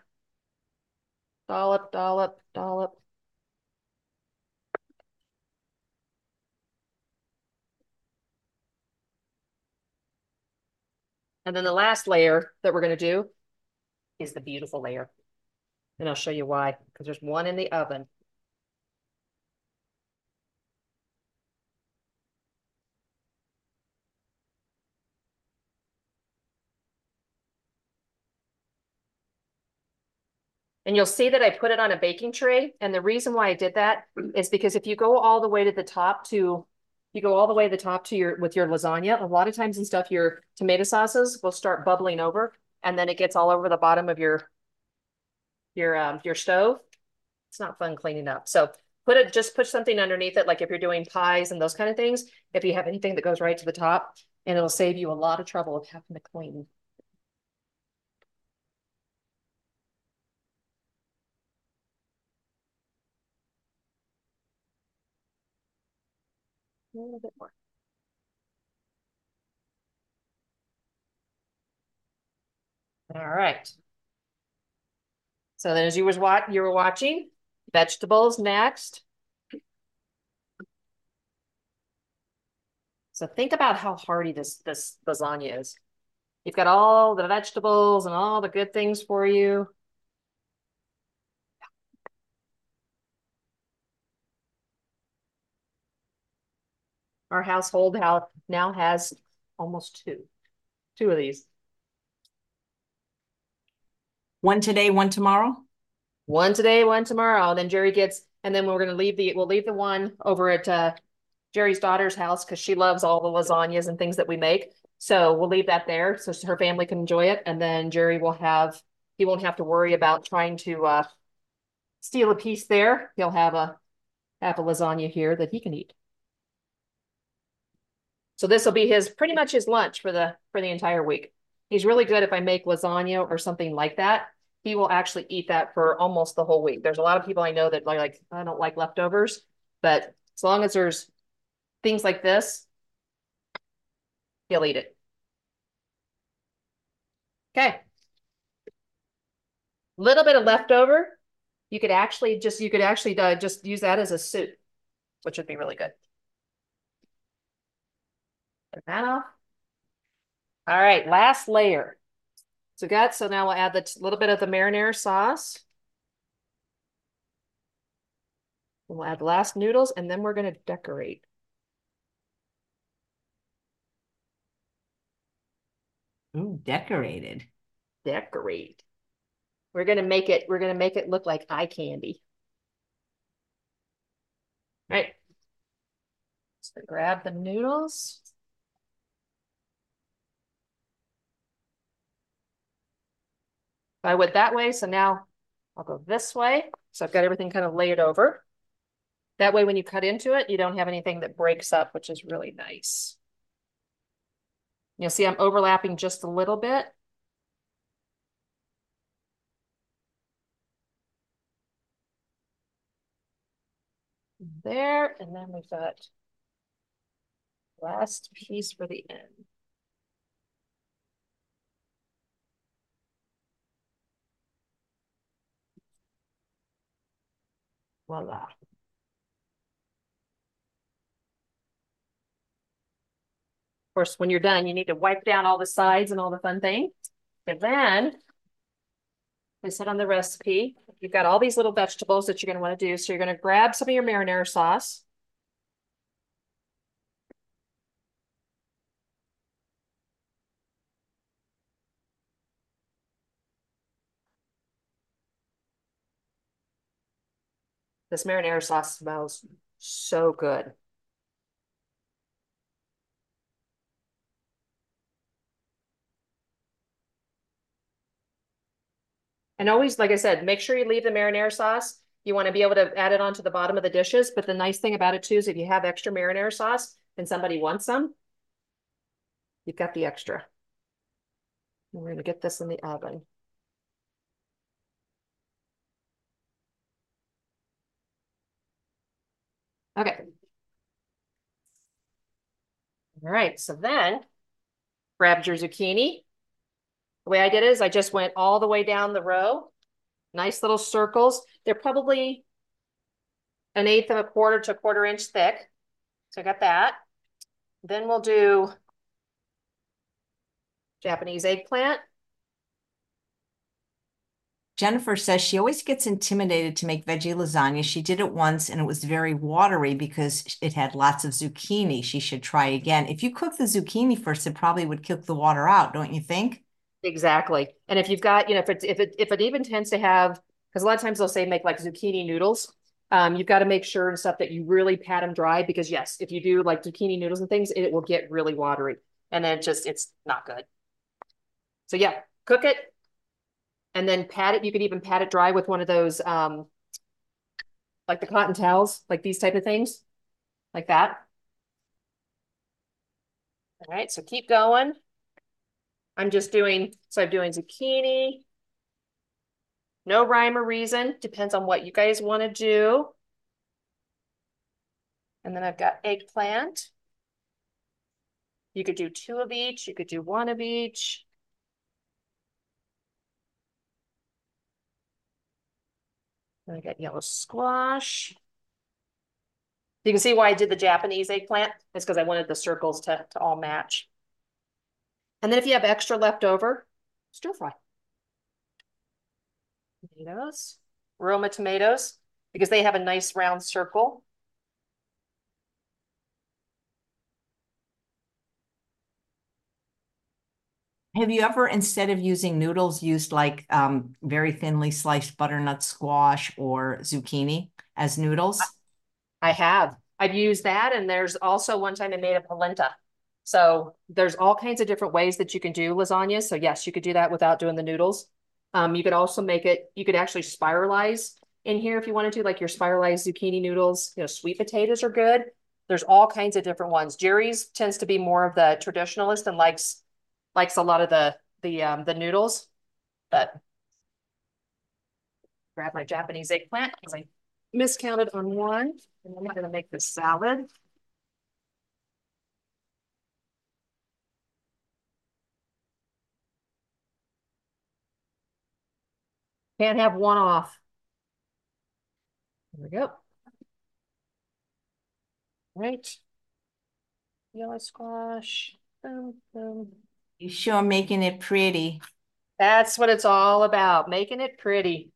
dollop, dollop, dollop. And then the last layer that we're going to do is the beautiful layer. And I'll show you why, because there's one in the oven. And you'll see that I put it on a baking tray. And the reason why I did that is because if you go all the way to the top to, you go all the way to the top to your, with your lasagna, a lot of times and stuff, your tomato sauces will start bubbling over and then it gets all over the bottom of your, your, um, your stove. It's not fun cleaning up. So put it, just put something underneath it. Like if you're doing pies and those kind of things, if you have anything that goes right to the top and it'll save you a lot of trouble of having to clean. a little bit more. All right. So then as you was what you were watching, vegetables next. So think about how hearty this this lasagna is. You've got all the vegetables and all the good things for you. Our household now has almost two, two of these. One today, one tomorrow? One today, one tomorrow. And then Jerry gets, and then we're going to leave the, we'll leave the one over at uh, Jerry's daughter's house because she loves all the lasagnas and things that we make. So we'll leave that there so her family can enjoy it. And then Jerry will have, he won't have to worry about trying to uh, steal a piece there. He'll have a, have a lasagna here that he can eat. So this will be his pretty much his lunch for the for the entire week. He's really good if I make lasagna or something like that. He will actually eat that for almost the whole week. There's a lot of people I know that like, I don't like leftovers, but as long as there's things like this, he'll eat it. Okay. Little bit of leftover. You could actually just you could actually uh, just use that as a soup, which would be really good Turn that off. All right, last layer. So got, so now we'll add the little bit of the marinara sauce. We'll add the last noodles and then we're going to decorate. Ooh, decorated. Decorate. We're going to make it, we're going to make it look like eye candy. All right. So grab the noodles. I went that way, so now I'll go this way. So I've got everything kind of layered over. That way, when you cut into it, you don't have anything that breaks up, which is really nice. You'll see I'm overlapping just a little bit. There, and then we've got last piece for the end. Voila. Of course, when you're done, you need to wipe down all the sides and all the fun things. And then, I said on the recipe, you've got all these little vegetables that you're going to want to do. So you're going to grab some of your marinara sauce. This marinara sauce smells so good. And always, like I said, make sure you leave the marinara sauce. You want to be able to add it onto the bottom of the dishes. But the nice thing about it too is if you have extra marinara sauce and somebody wants some, you've got the extra. We're going to get this in the oven. Okay. All right, so then grabbed your zucchini. The way I did it is I just went all the way down the row. Nice little circles. They're probably an eighth of a quarter to a quarter inch thick. So I got that. Then we'll do Japanese eggplant. Jennifer says she always gets intimidated to make veggie lasagna. She did it once and it was very watery because it had lots of zucchini. She should try again. If you cook the zucchini first, it probably would cook the water out, don't you think? Exactly. And if you've got, you know, if it if it if it even tends to have, because a lot of times they'll say make like zucchini noodles. Um, you've got to make sure and stuff that you really pat them dry because yes, if you do like zucchini noodles and things, it will get really watery and then just it's not good. So yeah, cook it, and then pat it. You could even pat it dry with one of those, um, like the cotton towels, like these type of things, like that. All right, so keep going. I'm just doing, so I'm doing zucchini. No rhyme or reason, depends on what you guys want to do. And then I've got eggplant. You could do two of each, you could do one of each. I got yellow squash. You can see why I did the Japanese eggplant. It's because I wanted the circles to, to all match. And then if you have extra left over, stir fry. Tomatoes, Roma tomatoes, because they have a nice round circle. Have you ever, instead of using noodles, used like um, very thinly sliced butternut squash or zucchini as noodles? I have. I've used that. And there's also one time I made a polenta. So there's all kinds of different ways that you can do lasagna. So yes, you could do that without doing the noodles. Um, you could also make it, you could actually spiralize in here if you wanted to, like your spiralized zucchini noodles, you know, sweet potatoes are good. There's all kinds of different ones. Jerry's tends to be more of the traditionalist and likes likes a lot of the the um, the noodles, but grab my Japanese eggplant because I miscounted on one, and I'm going to make this salad. Can't have one off. There we go. Right. Yellow squash. Boom, boom. You sure making it pretty. That's what it's all about, making it pretty.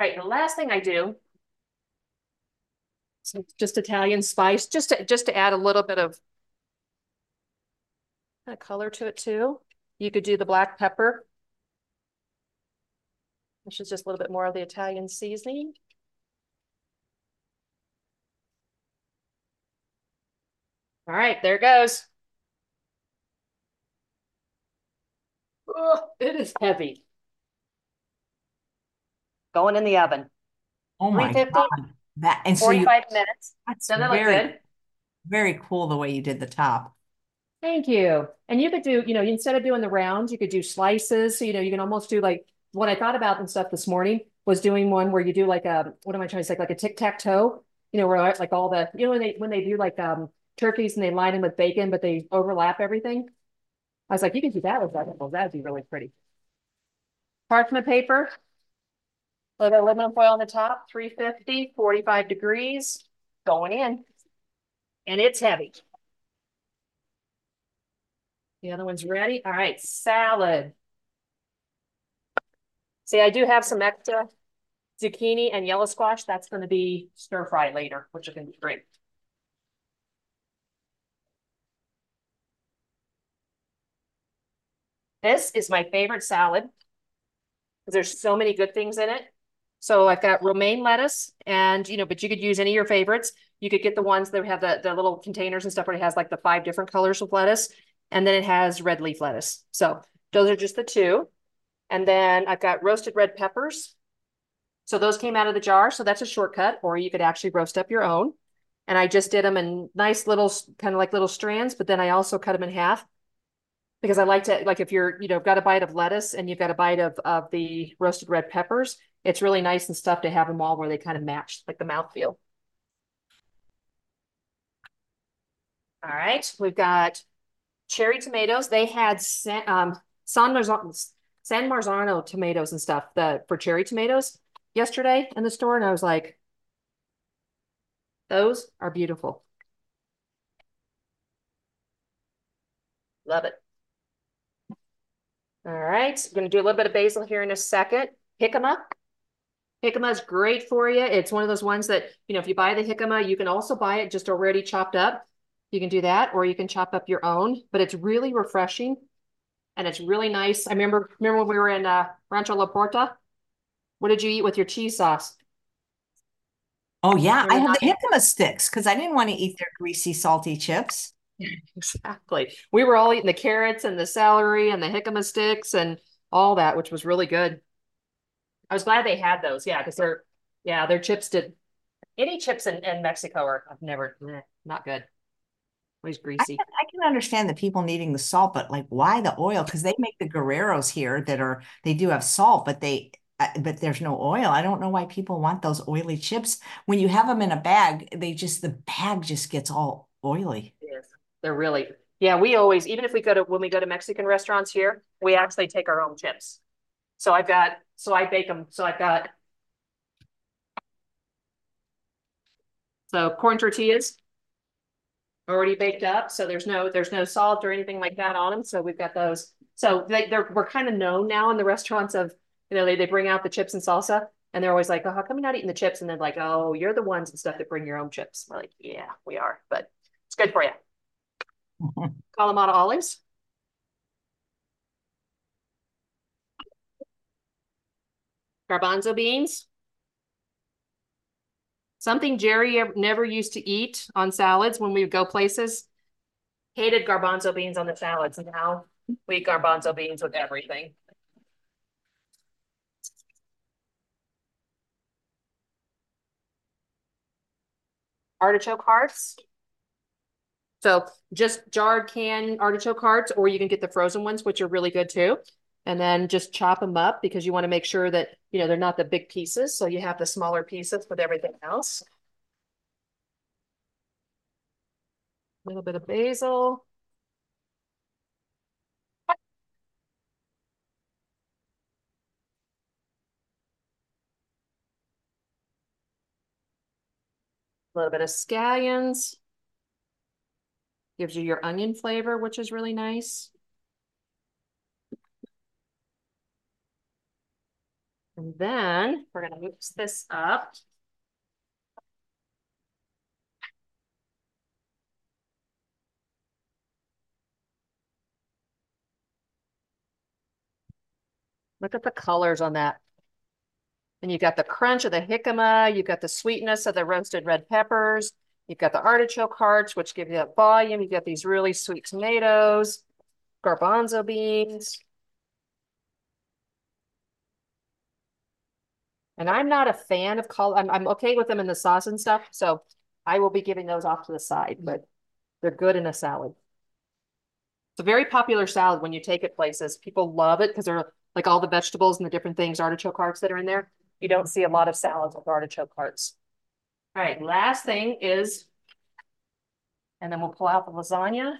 All right, the last thing I do so just Italian spice, just to just to add a little bit of kind of color to it too. You could do the black pepper, which is just a little bit more of the Italian seasoning. All right, there it goes. Oh, it is heavy. Going in the oven. Oh my God. That and 45 so you, minutes. That's Doesn't very, look good? Very cool the way you did the top. Thank you. And you could do, you know, instead of doing the rounds, you could do slices. So, you know, you can almost do like what I thought about and stuff this morning was doing one where you do like a, what am I trying to say? Like a tic-tac-toe, you know, where like all the, you know, when they, when they do like, um, turkeys and they line them with bacon, but they overlap everything. I was like, you can do that with vegetables. That'd be really pretty. Parchment paper, a little bit of aluminum foil on the top, 350, 45 degrees, going in. And it's heavy. The other one's ready. All right, salad. See, I do have some extra zucchini and yellow squash. That's going to be stir fry later, which is going to be great. This is my favorite salad there's so many good things in it. So I've got romaine lettuce and, you know, but you could use any of your favorites. You could get the ones that have the, the little containers and stuff where it has like the five different colors of lettuce. And then it has red leaf lettuce. So those are just the two. And then I've got roasted red peppers. So those came out of the jar. So that's a shortcut, or you could actually roast up your own. And I just did them in nice little, kind of like little strands, but then I also cut them in half because I like to like if you're you know got a bite of lettuce and you've got a bite of of the roasted red peppers, it's really nice and stuff to have them all where they kind of match like the mouth feel. All right, we've got cherry tomatoes. They had San, um, San, Marzano, San Marzano tomatoes and stuff the, for cherry tomatoes yesterday in the store. And I was like, Those are beautiful. Love it. All right, I'm going to do a little bit of basil here in a second. Jicama. Jicama is great for you. It's one of those ones that, you know, if you buy the jicama, you can also buy it just already chopped up. You can do that, or you can chop up your own, but it's really refreshing and it's really nice. I remember, remember when we were in uh, Rancho La Puerta? What did you eat with your cheese sauce? Oh yeah, I had the jicama sticks because I didn't want to eat their greasy, salty chips. Exactly. We were all eating the carrots and the celery and the jicama sticks and all that, which was really good. I was glad they had those. Yeah, because they're yeah, their chips did any chips in, in Mexico are I've never eh, not good. Always greasy. I can, I can understand the people needing the salt, but like why the oil? Because they make the Guerreros here that are they do have salt, but they uh, but there's no oil. I don't know why people want those oily chips. When you have them in a bag, they just the bag just gets all oily. They're really, yeah, we always, even if we go to, when we go to Mexican restaurants here, we actually take our own chips. So I've got, so I bake them. So I've got, so corn tortillas already baked up. So there's no, there's no salt or anything like that on them. So we've got those. So they, they're, we're kind of known now in the restaurants of, you know, they, they bring out the chips and salsa and they're always like, oh, how come you're not eating the chips? And they're like, oh, you're the ones and stuff that bring your own chips. We're like, yeah, we are, but it's good for you. *laughs* Kalamata olives. Garbanzo beans. Something Jerry never used to eat on salads when we would go places. Hated garbanzo beans on the salads. Now we eat garbanzo beans with everything. Artichoke hearts. So just jarred canned artichoke hearts, or you can get the frozen ones, which are really good too. And then just chop them up because you want to make sure that, you know, they're not the big pieces. So you have the smaller pieces with everything else. A little bit of basil. A little bit of scallions. Gives you your onion flavor, which is really nice. And then we're going to mix this up. Look at the colors on that. And you've got the crunch of the jicama, you've got the sweetness of the roasted red peppers, You've got the artichoke hearts, which give you that volume. You've got these really sweet tomatoes, garbanzo beans. And I'm not a fan of col. I'm, I'm okay with them in the sauce and stuff. So I will be giving those off to the side, but they're good in a salad. It's a very popular salad when you take it places. People love it because they're like all the vegetables and the different things, artichoke hearts that are in there. You don't see a lot of salads with artichoke hearts. All right, last thing is, and then we'll pull out the lasagna.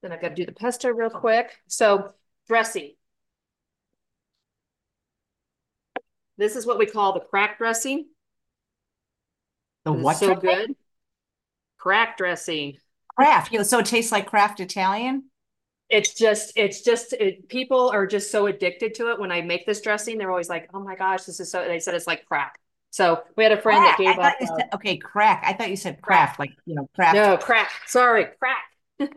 Then I've got to do the pesto real quick. So dressing. This is what we call the crack dressing. The what? So good. Crack dressing. Kraft. You know, so it tastes like Kraft Italian. It's just, it's just, it, people are just so addicted to it. When I make this dressing, they're always like, "Oh my gosh, this is so." They said it's like crack. So we had a friend crack. that gave up. Said, okay, crack. I thought you said craft, like you know, craft. No, crack. Sorry, crack. *laughs*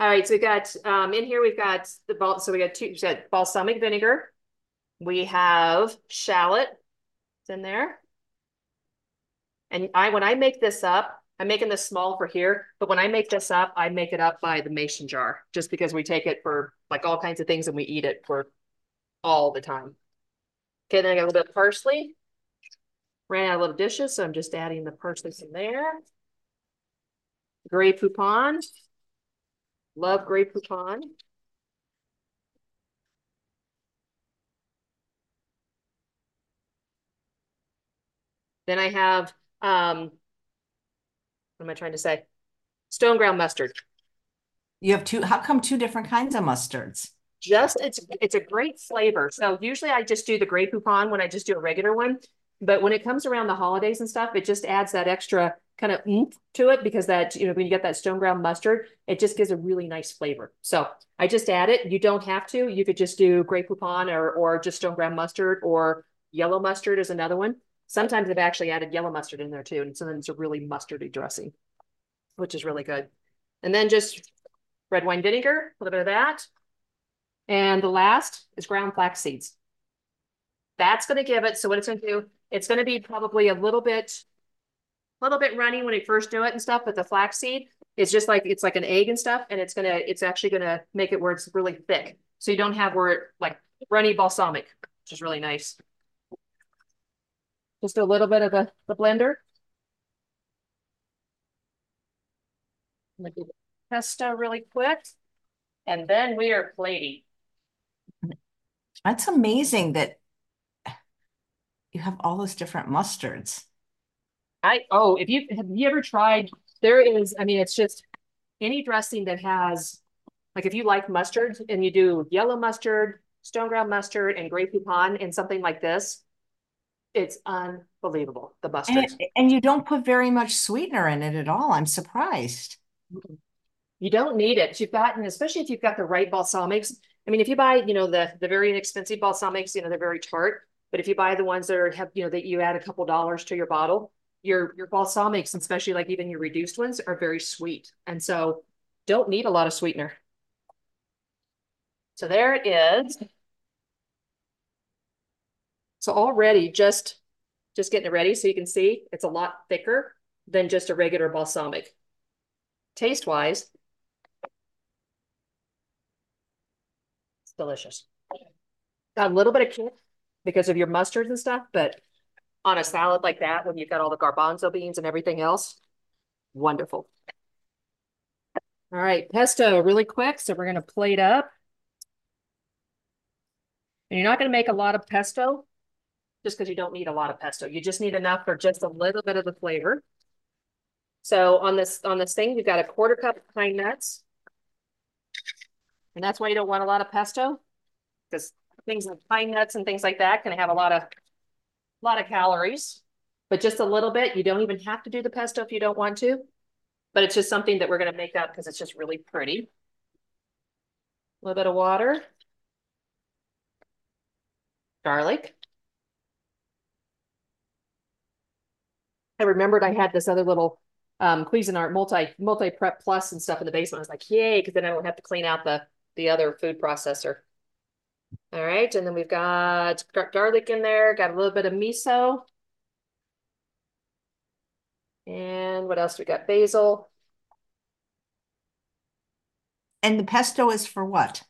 All right, so we got um in here we've got the ball. So we got two. We got balsamic vinegar. We have shallot. It's in there. And I when I make this up, I'm making this small for here, but when I make this up, I make it up by the mason jar, just because we take it for like all kinds of things and we eat it for all the time. Okay, then I got a little bit of parsley. Ran out of little dishes, so I'm just adding the parsley in there. Grey Poupon. Love Grey Poupon. Then I have, um, what am I trying to say? Stone ground mustard. You have two, how come two different kinds of mustards? Just, it's it's a great flavor. So usually I just do the Grey Poupon when I just do a regular one. But when it comes around the holidays and stuff, it just adds that extra kind of oomph to it because that, you know, when you get that stone ground mustard, it just gives a really nice flavor. So I just add it. You don't have to. You could just do Grey Poupon or, or just stone ground mustard or yellow mustard is another one. Sometimes I've actually added yellow mustard in there too. And so then it's a really mustardy dressing, which is really good. And then just red wine vinegar, a little bit of that. And the last is ground flax seeds. That's going to give it, so what it's going to do, it's going to be probably a little bit, a little bit runny when you first do it and stuff, but the flaxseed is just like, it's like an egg and stuff, and it's going to, it's actually going to make it where it's really thick. So you don't have where it like runny balsamic, which is really nice. Just a little bit of the, the blender. I'm gonna do the pesto really quick. And then we are plating. That's amazing that you have all those different mustards. I oh, if you have you ever tried, there is, I mean, it's just any dressing that has like if you like mustard and you do yellow mustard, stone ground mustard, and Grey Poupon and something like this, it's unbelievable. The mustard. And, and you don't put very much sweetener in it at all. I'm surprised. You don't need it. You've got, and especially if you've got the right balsamics. I mean, if you buy, you know, the the very inexpensive balsamics, you know, they're very tart. But if you buy the ones that are have, you know, that you add a couple dollars to your bottle, your your balsamics, especially like even your reduced ones, are very sweet. And so don't need a lot of sweetener. So there it is. So already just just getting it ready so you can see it's a lot thicker than just a regular balsamic. Taste wise, it's delicious. Got a little bit of kick because of your mustards and stuff, but on a salad like that, when you've got all the garbanzo beans and everything else, wonderful. All right, pesto really quick. So we're going to plate up. And you're not going to make a lot of pesto just because you don't need a lot of pesto. You just need enough for just a little bit of the flavor. So on this on this thing, you've got a quarter cup of pine nuts. And that's why you don't want a lot of pesto because things like pine nuts and things like that can have a lot of, a lot of calories, but just a little bit. You don't even have to do the pesto if you don't want to, but it's just something that we're going to make up because it's just really pretty. A little bit of water, garlic. I remembered I had this other little um, Cuisinart multi multi prep plus and stuff in the basement. I was like, yay, because then I don't have to clean out the the other food processor. All right, and then we've got garlic in there, got a little bit of miso. And what else? We got basil. And the pesto is for what?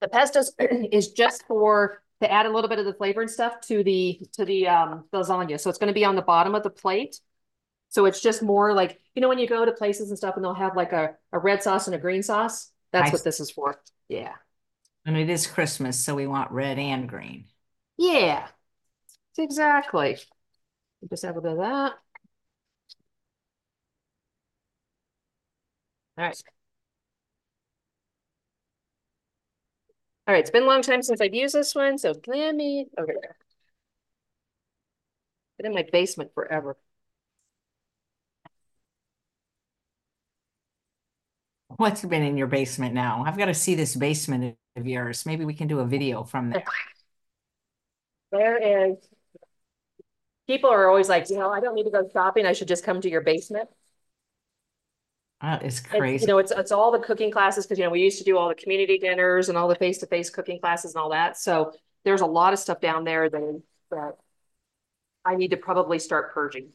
The pesto *clears throat* is just for to add a little bit of the flavor and stuff to the to the um lasagna. So it's going to be on the bottom of the plate. So it's just more like, you know, when you go to places and stuff and they'll have like a, a red sauce and a green sauce, that's I what this is for. Yeah. And it is Christmas, so we want red and green. Yeah, exactly. Just have a bit of that. All right. All right, it's been a long time since I've used this one, so let me, okay. Been in my basement forever. What's been in your basement now? I've got to see this basement of yours. Maybe we can do a video from there. There is, people are always like, you know, I don't need to go shopping. I should just come to your basement. That is crazy. It's, you know, it's it's all the cooking classes because you know we used to do all the community dinners and all the face to face cooking classes and all that. So there's a lot of stuff down there that that I need to probably start purging.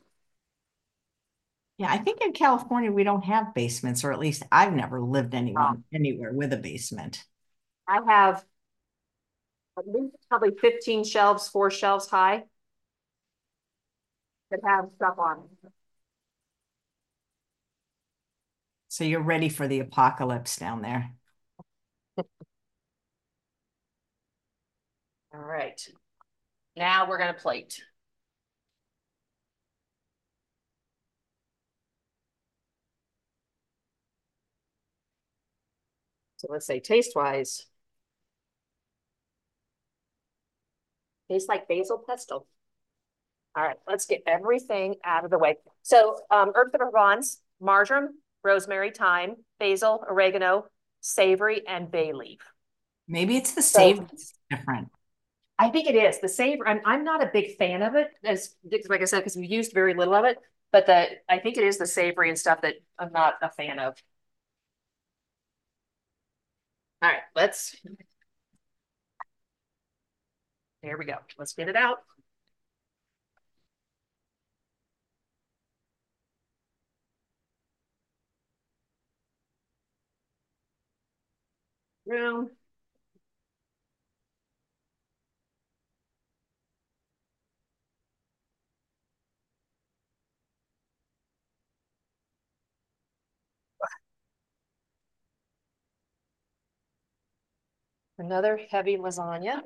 Yeah, I think in California we don't have basements, or at least I've never lived anyone anywhere with a basement. I have at least probably 15 shelves, four shelves high that have stuff on So you're ready for the apocalypse down there. *laughs* All right. Now we're going to plate. So let's say taste wise. Tastes like basil pesto. All right, let's get everything out of the way. So um, herbes de Provence, marjoram, rosemary, thyme, basil, oregano, savory, and bay leaf. Maybe it's the savory so, different. I think it is the savory. I'm I'm not a big fan of it, as like I said, because we used very little of it. But the I think it is the savory and stuff that I'm not a fan of. All right, let's. There we go. Let's get it out. room. Another heavy lasagna.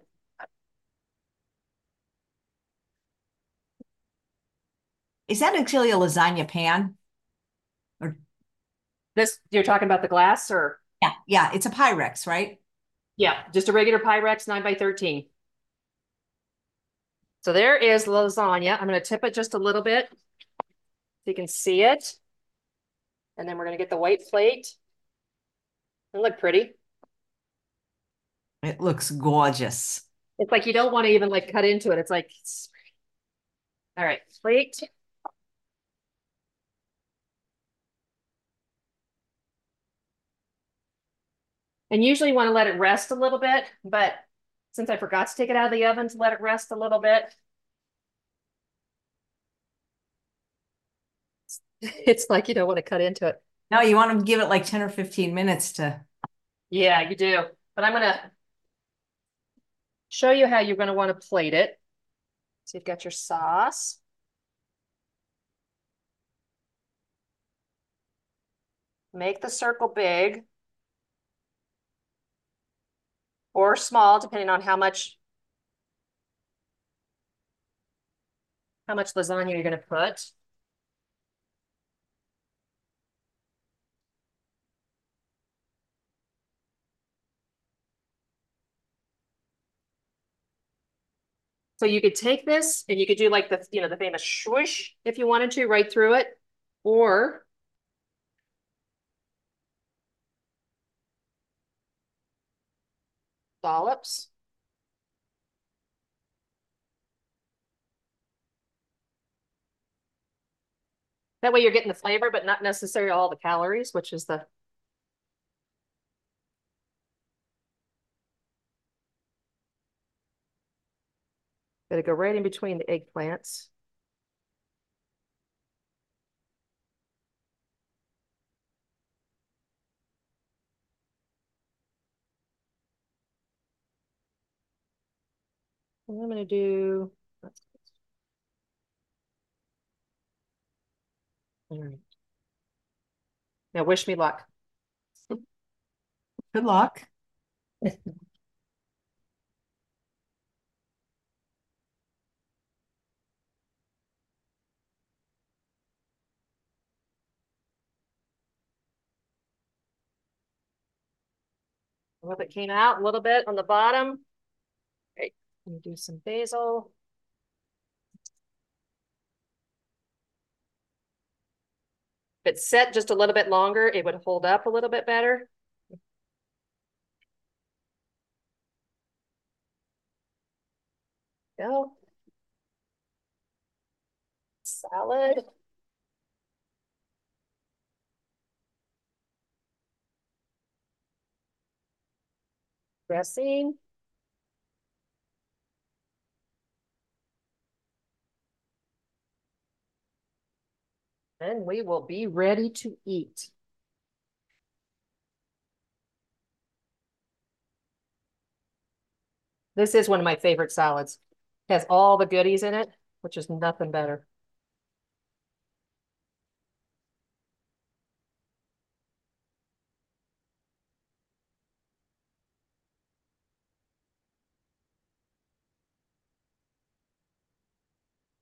Is that actually a lasagna pan? Or this you're talking about the glass or yeah, yeah, it's a Pyrex, right? Yeah, just a regular Pyrex 9 by 13. So there is lasagna. I'm going to tip it just a little bit so you can see it. And then we're going to get the white plate. It look pretty. It looks gorgeous. It's like you don't want to even like cut into it. It's like, all right, plate. And usually you want to let it rest a little bit, but since I forgot to take it out of the oven to let it rest a little bit, *laughs* it's like you don't want to cut into it. No, you want to give it like 10 or 15 minutes to. Yeah, you do. But I'm going to show you how you're going to want to plate it. So you've got your sauce. Make the circle big. Or small, depending on how much how much lasagna you're going to put. So you could take this and you could do like the, you know, the famous swoosh if you wanted to right through it, or dollops. That way you're getting the flavor, but not necessarily all the calories, which is the Gotta go right in between the eggplants. I'm going to do, all right. Now wish me luck. Good luck. Well, it came out a little bit on the bottom. Let me do some basil. If it's set just a little bit longer, it would hold up a little bit better. Go. Salad. Dressing. And we will be ready to eat. This is one of my favorite salads. It has all the goodies in it, which is nothing better.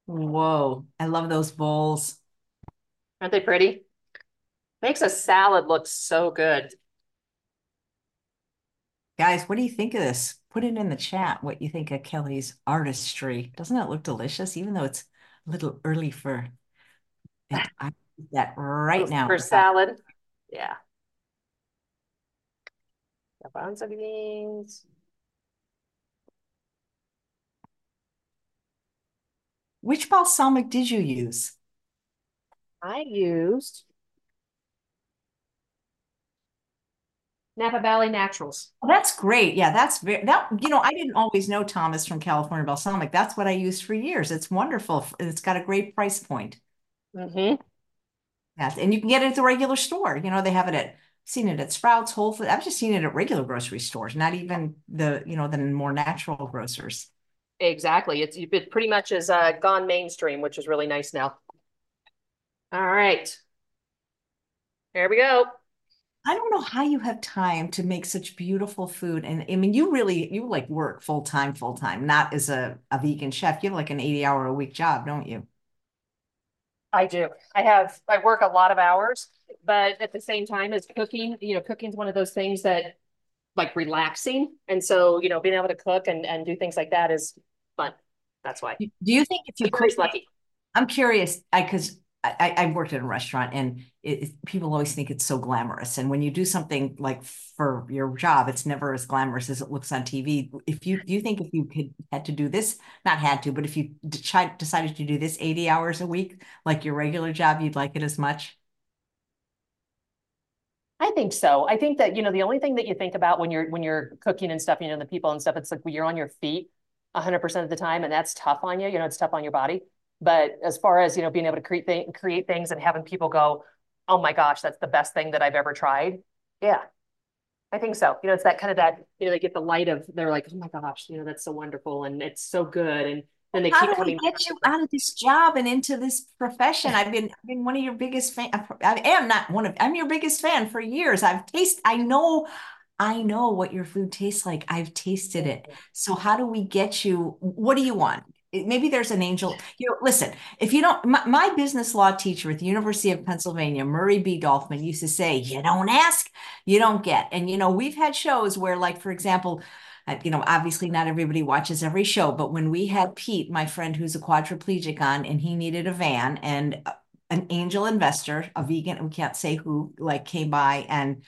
Whoa, I love those bowls. Aren't they pretty? Makes a salad look so good. Guys, what do you think of this? Put it in the chat what you think of Kelley's artistry. Doesn't it look delicious, even though it's a little early for it. I eat that right now. For salad. Yeah. Beans. Which balsamic did you use? I used Napa Valley Naturals. Oh, that's great. Yeah, that's very that you know, I didn't always know Thomas from California Balsamic. That's what I used for years. It's wonderful. It's got a great price point. Mm-hmm. Yes, and you can get it at the regular store. You know, they have it at seen it at Sprouts, Whole Foods. I've just seen it at regular grocery stores, not even the, you know, the more natural grocers. Exactly. It's it pretty much has uh, gone mainstream, which is really nice now. All right. Here we go. I don't know how you have time to make such beautiful food. And I mean, you really, you like work full time, full time, not as a, a vegan chef. You have like an 80 hour a week job, don't you? I do. I have, I work a lot of hours, but at the same time as cooking, you know, cooking is one of those things that like relaxing. And so, you know, being able to cook and, and do things like that is fun. That's why. Do you think if you cook, lucky? I'm curious, I, cause I, I worked in a restaurant and it, people always think it's so glamorous. And when you do something like for your job, it's never as glamorous as it looks on TV. If you, you think if you could had to do this, not had to, but if you decided to do this 80 hours a week, like your regular job, you'd like it as much? I think so. I think that, you know, the only thing that you think about when you're when you're cooking and stuff, you know, the people and stuff, it's like you're on your feet 100% of the time and that's tough on you, you know, it's tough on your body. But as far as, you know, being able to create th- create things and having people go, "Oh my gosh, that's the best thing that I've ever tried." Yeah. I think so. You know, it's that kind of that, you know, they get the light of they're like, "Oh my gosh, you know, that's so wonderful and it's so good." And then they How keep do coming. we get you out of this job and into this profession? I've been I've been one of your biggest fan. Uh, I am not one of I'm your biggest fan for years. I've tasted I know I know what your food tastes like. I've tasted it. Mm-hmm. So how do we get you? What do you want? Maybe there's an angel. You know, listen, if you don't, my, my business law teacher at the University of Pennsylvania, Murray B. Dolphman, used to say, you don't ask, you don't get. And, you know, we've had shows where, like, for example, uh, you know, obviously not everybody watches every show, but when we had Pete, my friend who's a quadriplegic on, and he needed a van and an angel investor, a vegan, we can't say who, like came by and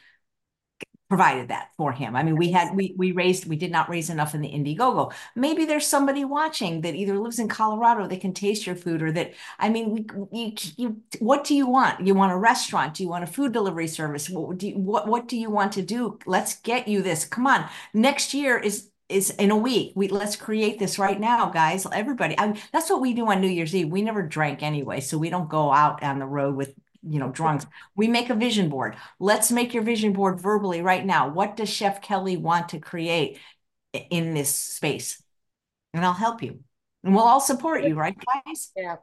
provided that for him. I mean, we had we we raised we did not raise enough in the Indiegogo. Maybe there's somebody watching that either lives in Colorado that can taste your food, or that I mean, we you, you what do you want? You want a restaurant? Do you want a food delivery service? What do you, what what do you want to do? Let's get you this. Come on, next year is is in a week. We let's create this right now, guys. Everybody, I, that's what we do on New Year's Eve. We never drank anyway, so we don't go out on the road with you know, drunks. We make a vision board. Let's make your vision board verbally right now. What does Chef Kelley want to create in this space? And I'll help you. And we'll all support you, right, guys? Yeah.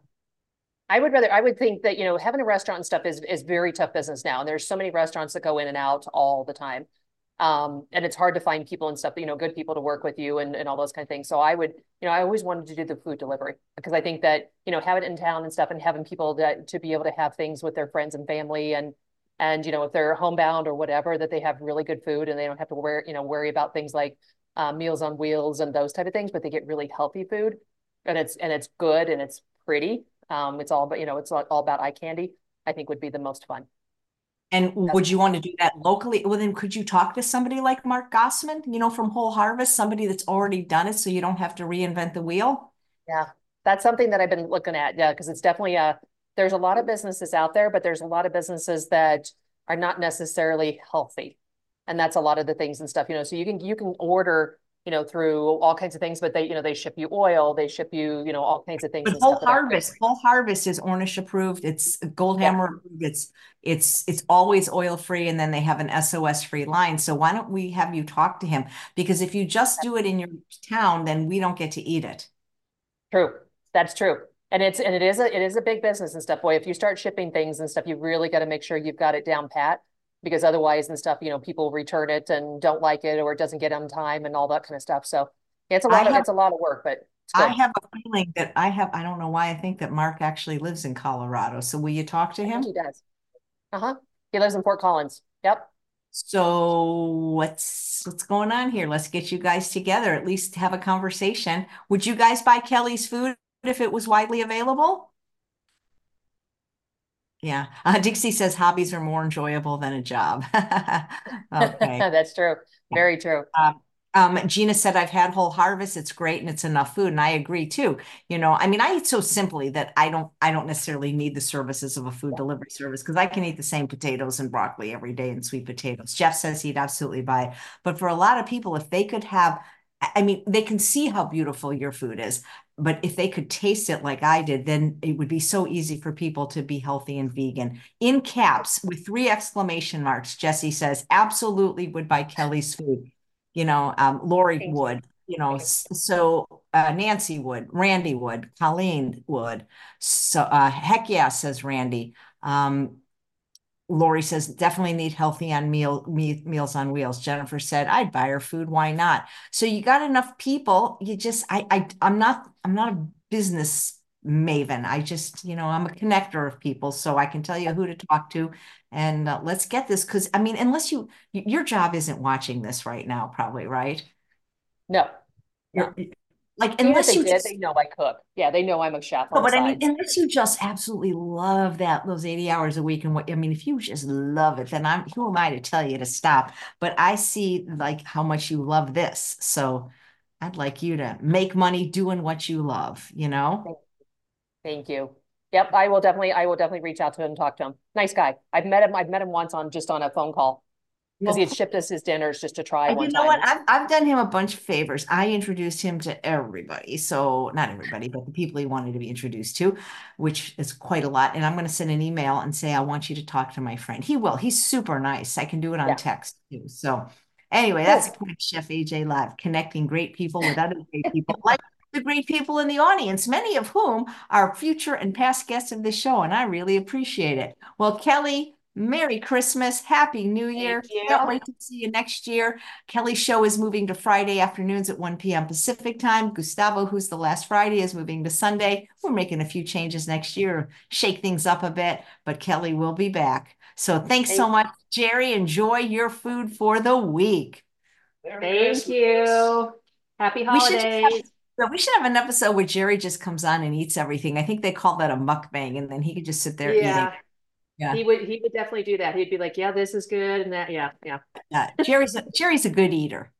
I would rather, I would think that, you know, having a restaurant and stuff is, is very tough business now. And there's so many restaurants that go in and out all the time. Um, and it's hard to find people and stuff, you know, good people to work with you and, and all those kind of things. So I would, you know, I always wanted to do the food delivery because I think that, you know, have it in town and stuff and having people that to be able to have things with their friends and family and, and, you know, if they're homebound or whatever, that they have really good food and they don't have to worry, you know, worry about things like uh, meals on wheels and those type of things, but they get really healthy food and it's, and it's good and it's pretty. Um, it's all, about, you know, it's all about eye candy, I think would be the most fun. And would you want to do that locally? Well, then could you talk to somebody like Mark Gossman, you know, from Whole Harvest, somebody that's already done it so you don't have to reinvent the wheel? Yeah, that's something that I've been looking at. Yeah, because it's definitely a, there's a lot of businesses out there, but there's a lot of businesses that are not necessarily healthy. And that's a lot of the things and stuff, you know, so you can, you can order you know, through all kinds of things, but they, you know, they ship you oil, they ship you, you know, all kinds of things. But Whole Harvest, Whole Harvest is Ornish approved. It's Goldhamer. Yeah. It's it's it's always oil free, and then they have an SOS free line. So why don't we have you talk to him? Because if you just do it in your town, then we don't get to eat it. True, that's true. And it's and it is a it is a big business and stuff. Boy, if you start shipping things and stuff, you really got to make sure you've got it down pat because otherwise and stuff, you know, people return it and don't like it or it doesn't get on time and all that kind of stuff. So yeah, it's a lot I of have, it's a lot of work, but I have a feeling that I have I don't know why I think that Mark actually lives in Colorado. So will you talk to him? he does. Uh-huh. He lives in Fort Collins. Yep. So what's what's going on here? Let's get you guys together, at least have a conversation. Would you guys buy Kelley's food if it was widely available? Yeah. Uh, Dixie says hobbies are more enjoyable than a job. *laughs* okay. *laughs* That's true. Very true. Um, um, Gina said, I've had whole harvest. It's great and it's enough food. And I agree too. You know, I mean, I eat so simply that I don't, I don't necessarily need the services of a food delivery service because I can eat the same potatoes and broccoli every day and sweet potatoes. Jeff says he'd absolutely buy it. But for a lot of people, if they could have, I mean, they can see how beautiful your food is, but if they could taste it like I did, then it would be so easy for people to be healthy and vegan. In caps with three exclamation marks, Jesse says, absolutely would buy Kelley's food you know, um, Lori would, you know, so uh, Nancy would, Randy would, Colleen would. So uh, heck yeah, says Randy. Um, Lori says definitely need healthy on meal me, meals on wheels. Jennifer said I'd buy her food. Why not? So you got enough people. You just I I I'm not I'm not a business maven. I just, you know, I'm a connector of people, so I can tell you who to talk to. And uh, let's get this because I mean, unless you, your job isn't watching this right now, probably, right? No. no. Like, unless they you did, just, they know I cook. Yeah, they know I'm a chef. but I mean, unless you just absolutely love that those 80 hours a week and what I mean, if you just love it, then I'm who am I to tell you to stop? But I see like how much you love this. So I'd like you to make money doing what you love, you know? Thank you. Yep, I will definitely, I will definitely reach out to him and talk to him. Nice guy. I've met him, I've met him once on just on a phone call. Because he had shipped us his dinners just to try And you know time. what? I've, I've done him a bunch of favors. I introduced him to everybody. So not everybody, but the people he wanted to be introduced to, which is quite a lot. And I'm going to send an email and say, I want you to talk to my friend. He will. He's super nice. I can do it on Yeah. text too. So anyway, that's point Chef AJ Live, connecting great people with other great people *laughs* like the great people in the audience, many of whom are future and past guests of this show, and I really appreciate it. Well, Kelley, Merry Christmas, Happy New Year. Can't wait to see you next year. Kelley's show is moving to Friday afternoons at 1 p.m. Pacific time. Gustavo, who's the last Friday, is moving to Sunday. We're making a few changes next year, shake things up a bit, but Kelley will be back. So thanks Thank so much, Jerry. Enjoy your food for the week. Thank you. Happy holidays. So we should have an episode where Jerry just comes on and eats everything. I think they call that a mukbang, and then he could just sit there yeah. eating. Yeah, he would. He would definitely do that. He'd be like, "Yeah, this is good," and that. Yeah, yeah. Yeah, Jerry's a, Jerry's a good eater.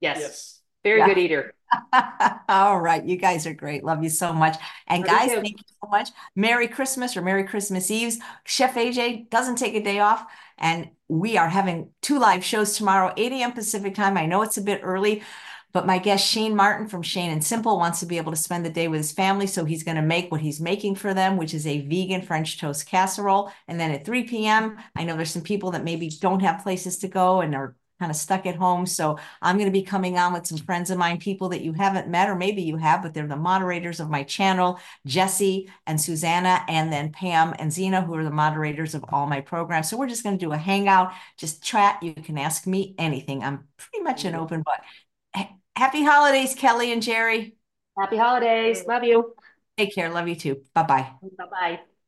Yes, yes. very yeah. good eater. *laughs* All right, you guys are great. Love you so much. And Love guys, you thank you so much. Merry Christmas or Merry Christmas Eves. Chef AJ doesn't take a day off, and we are having two live shows tomorrow, 8 a.m. Pacific time. I know it's a bit early. But my guest, Shane Martin from Shane and Simple, wants to be able to spend the day with his family. So he's going to make what he's making for them, which is a vegan French toast casserole. And then at 3 p.m., I know there's some people that maybe don't have places to go and are kind of stuck at home. So I'm going to be coming on with some friends of mine, people that you haven't met, or maybe you have, but they're the moderators of my channel, Jesse and Susanna, and then Pam and Zena, who are the moderators of all my programs. So we're just going to do a hangout, just chat. You can ask me anything. I'm pretty much an open book. Happy holidays, Kelley and Jerry. Happy holidays. Love you. Take care. Love you too. Bye bye. Bye bye.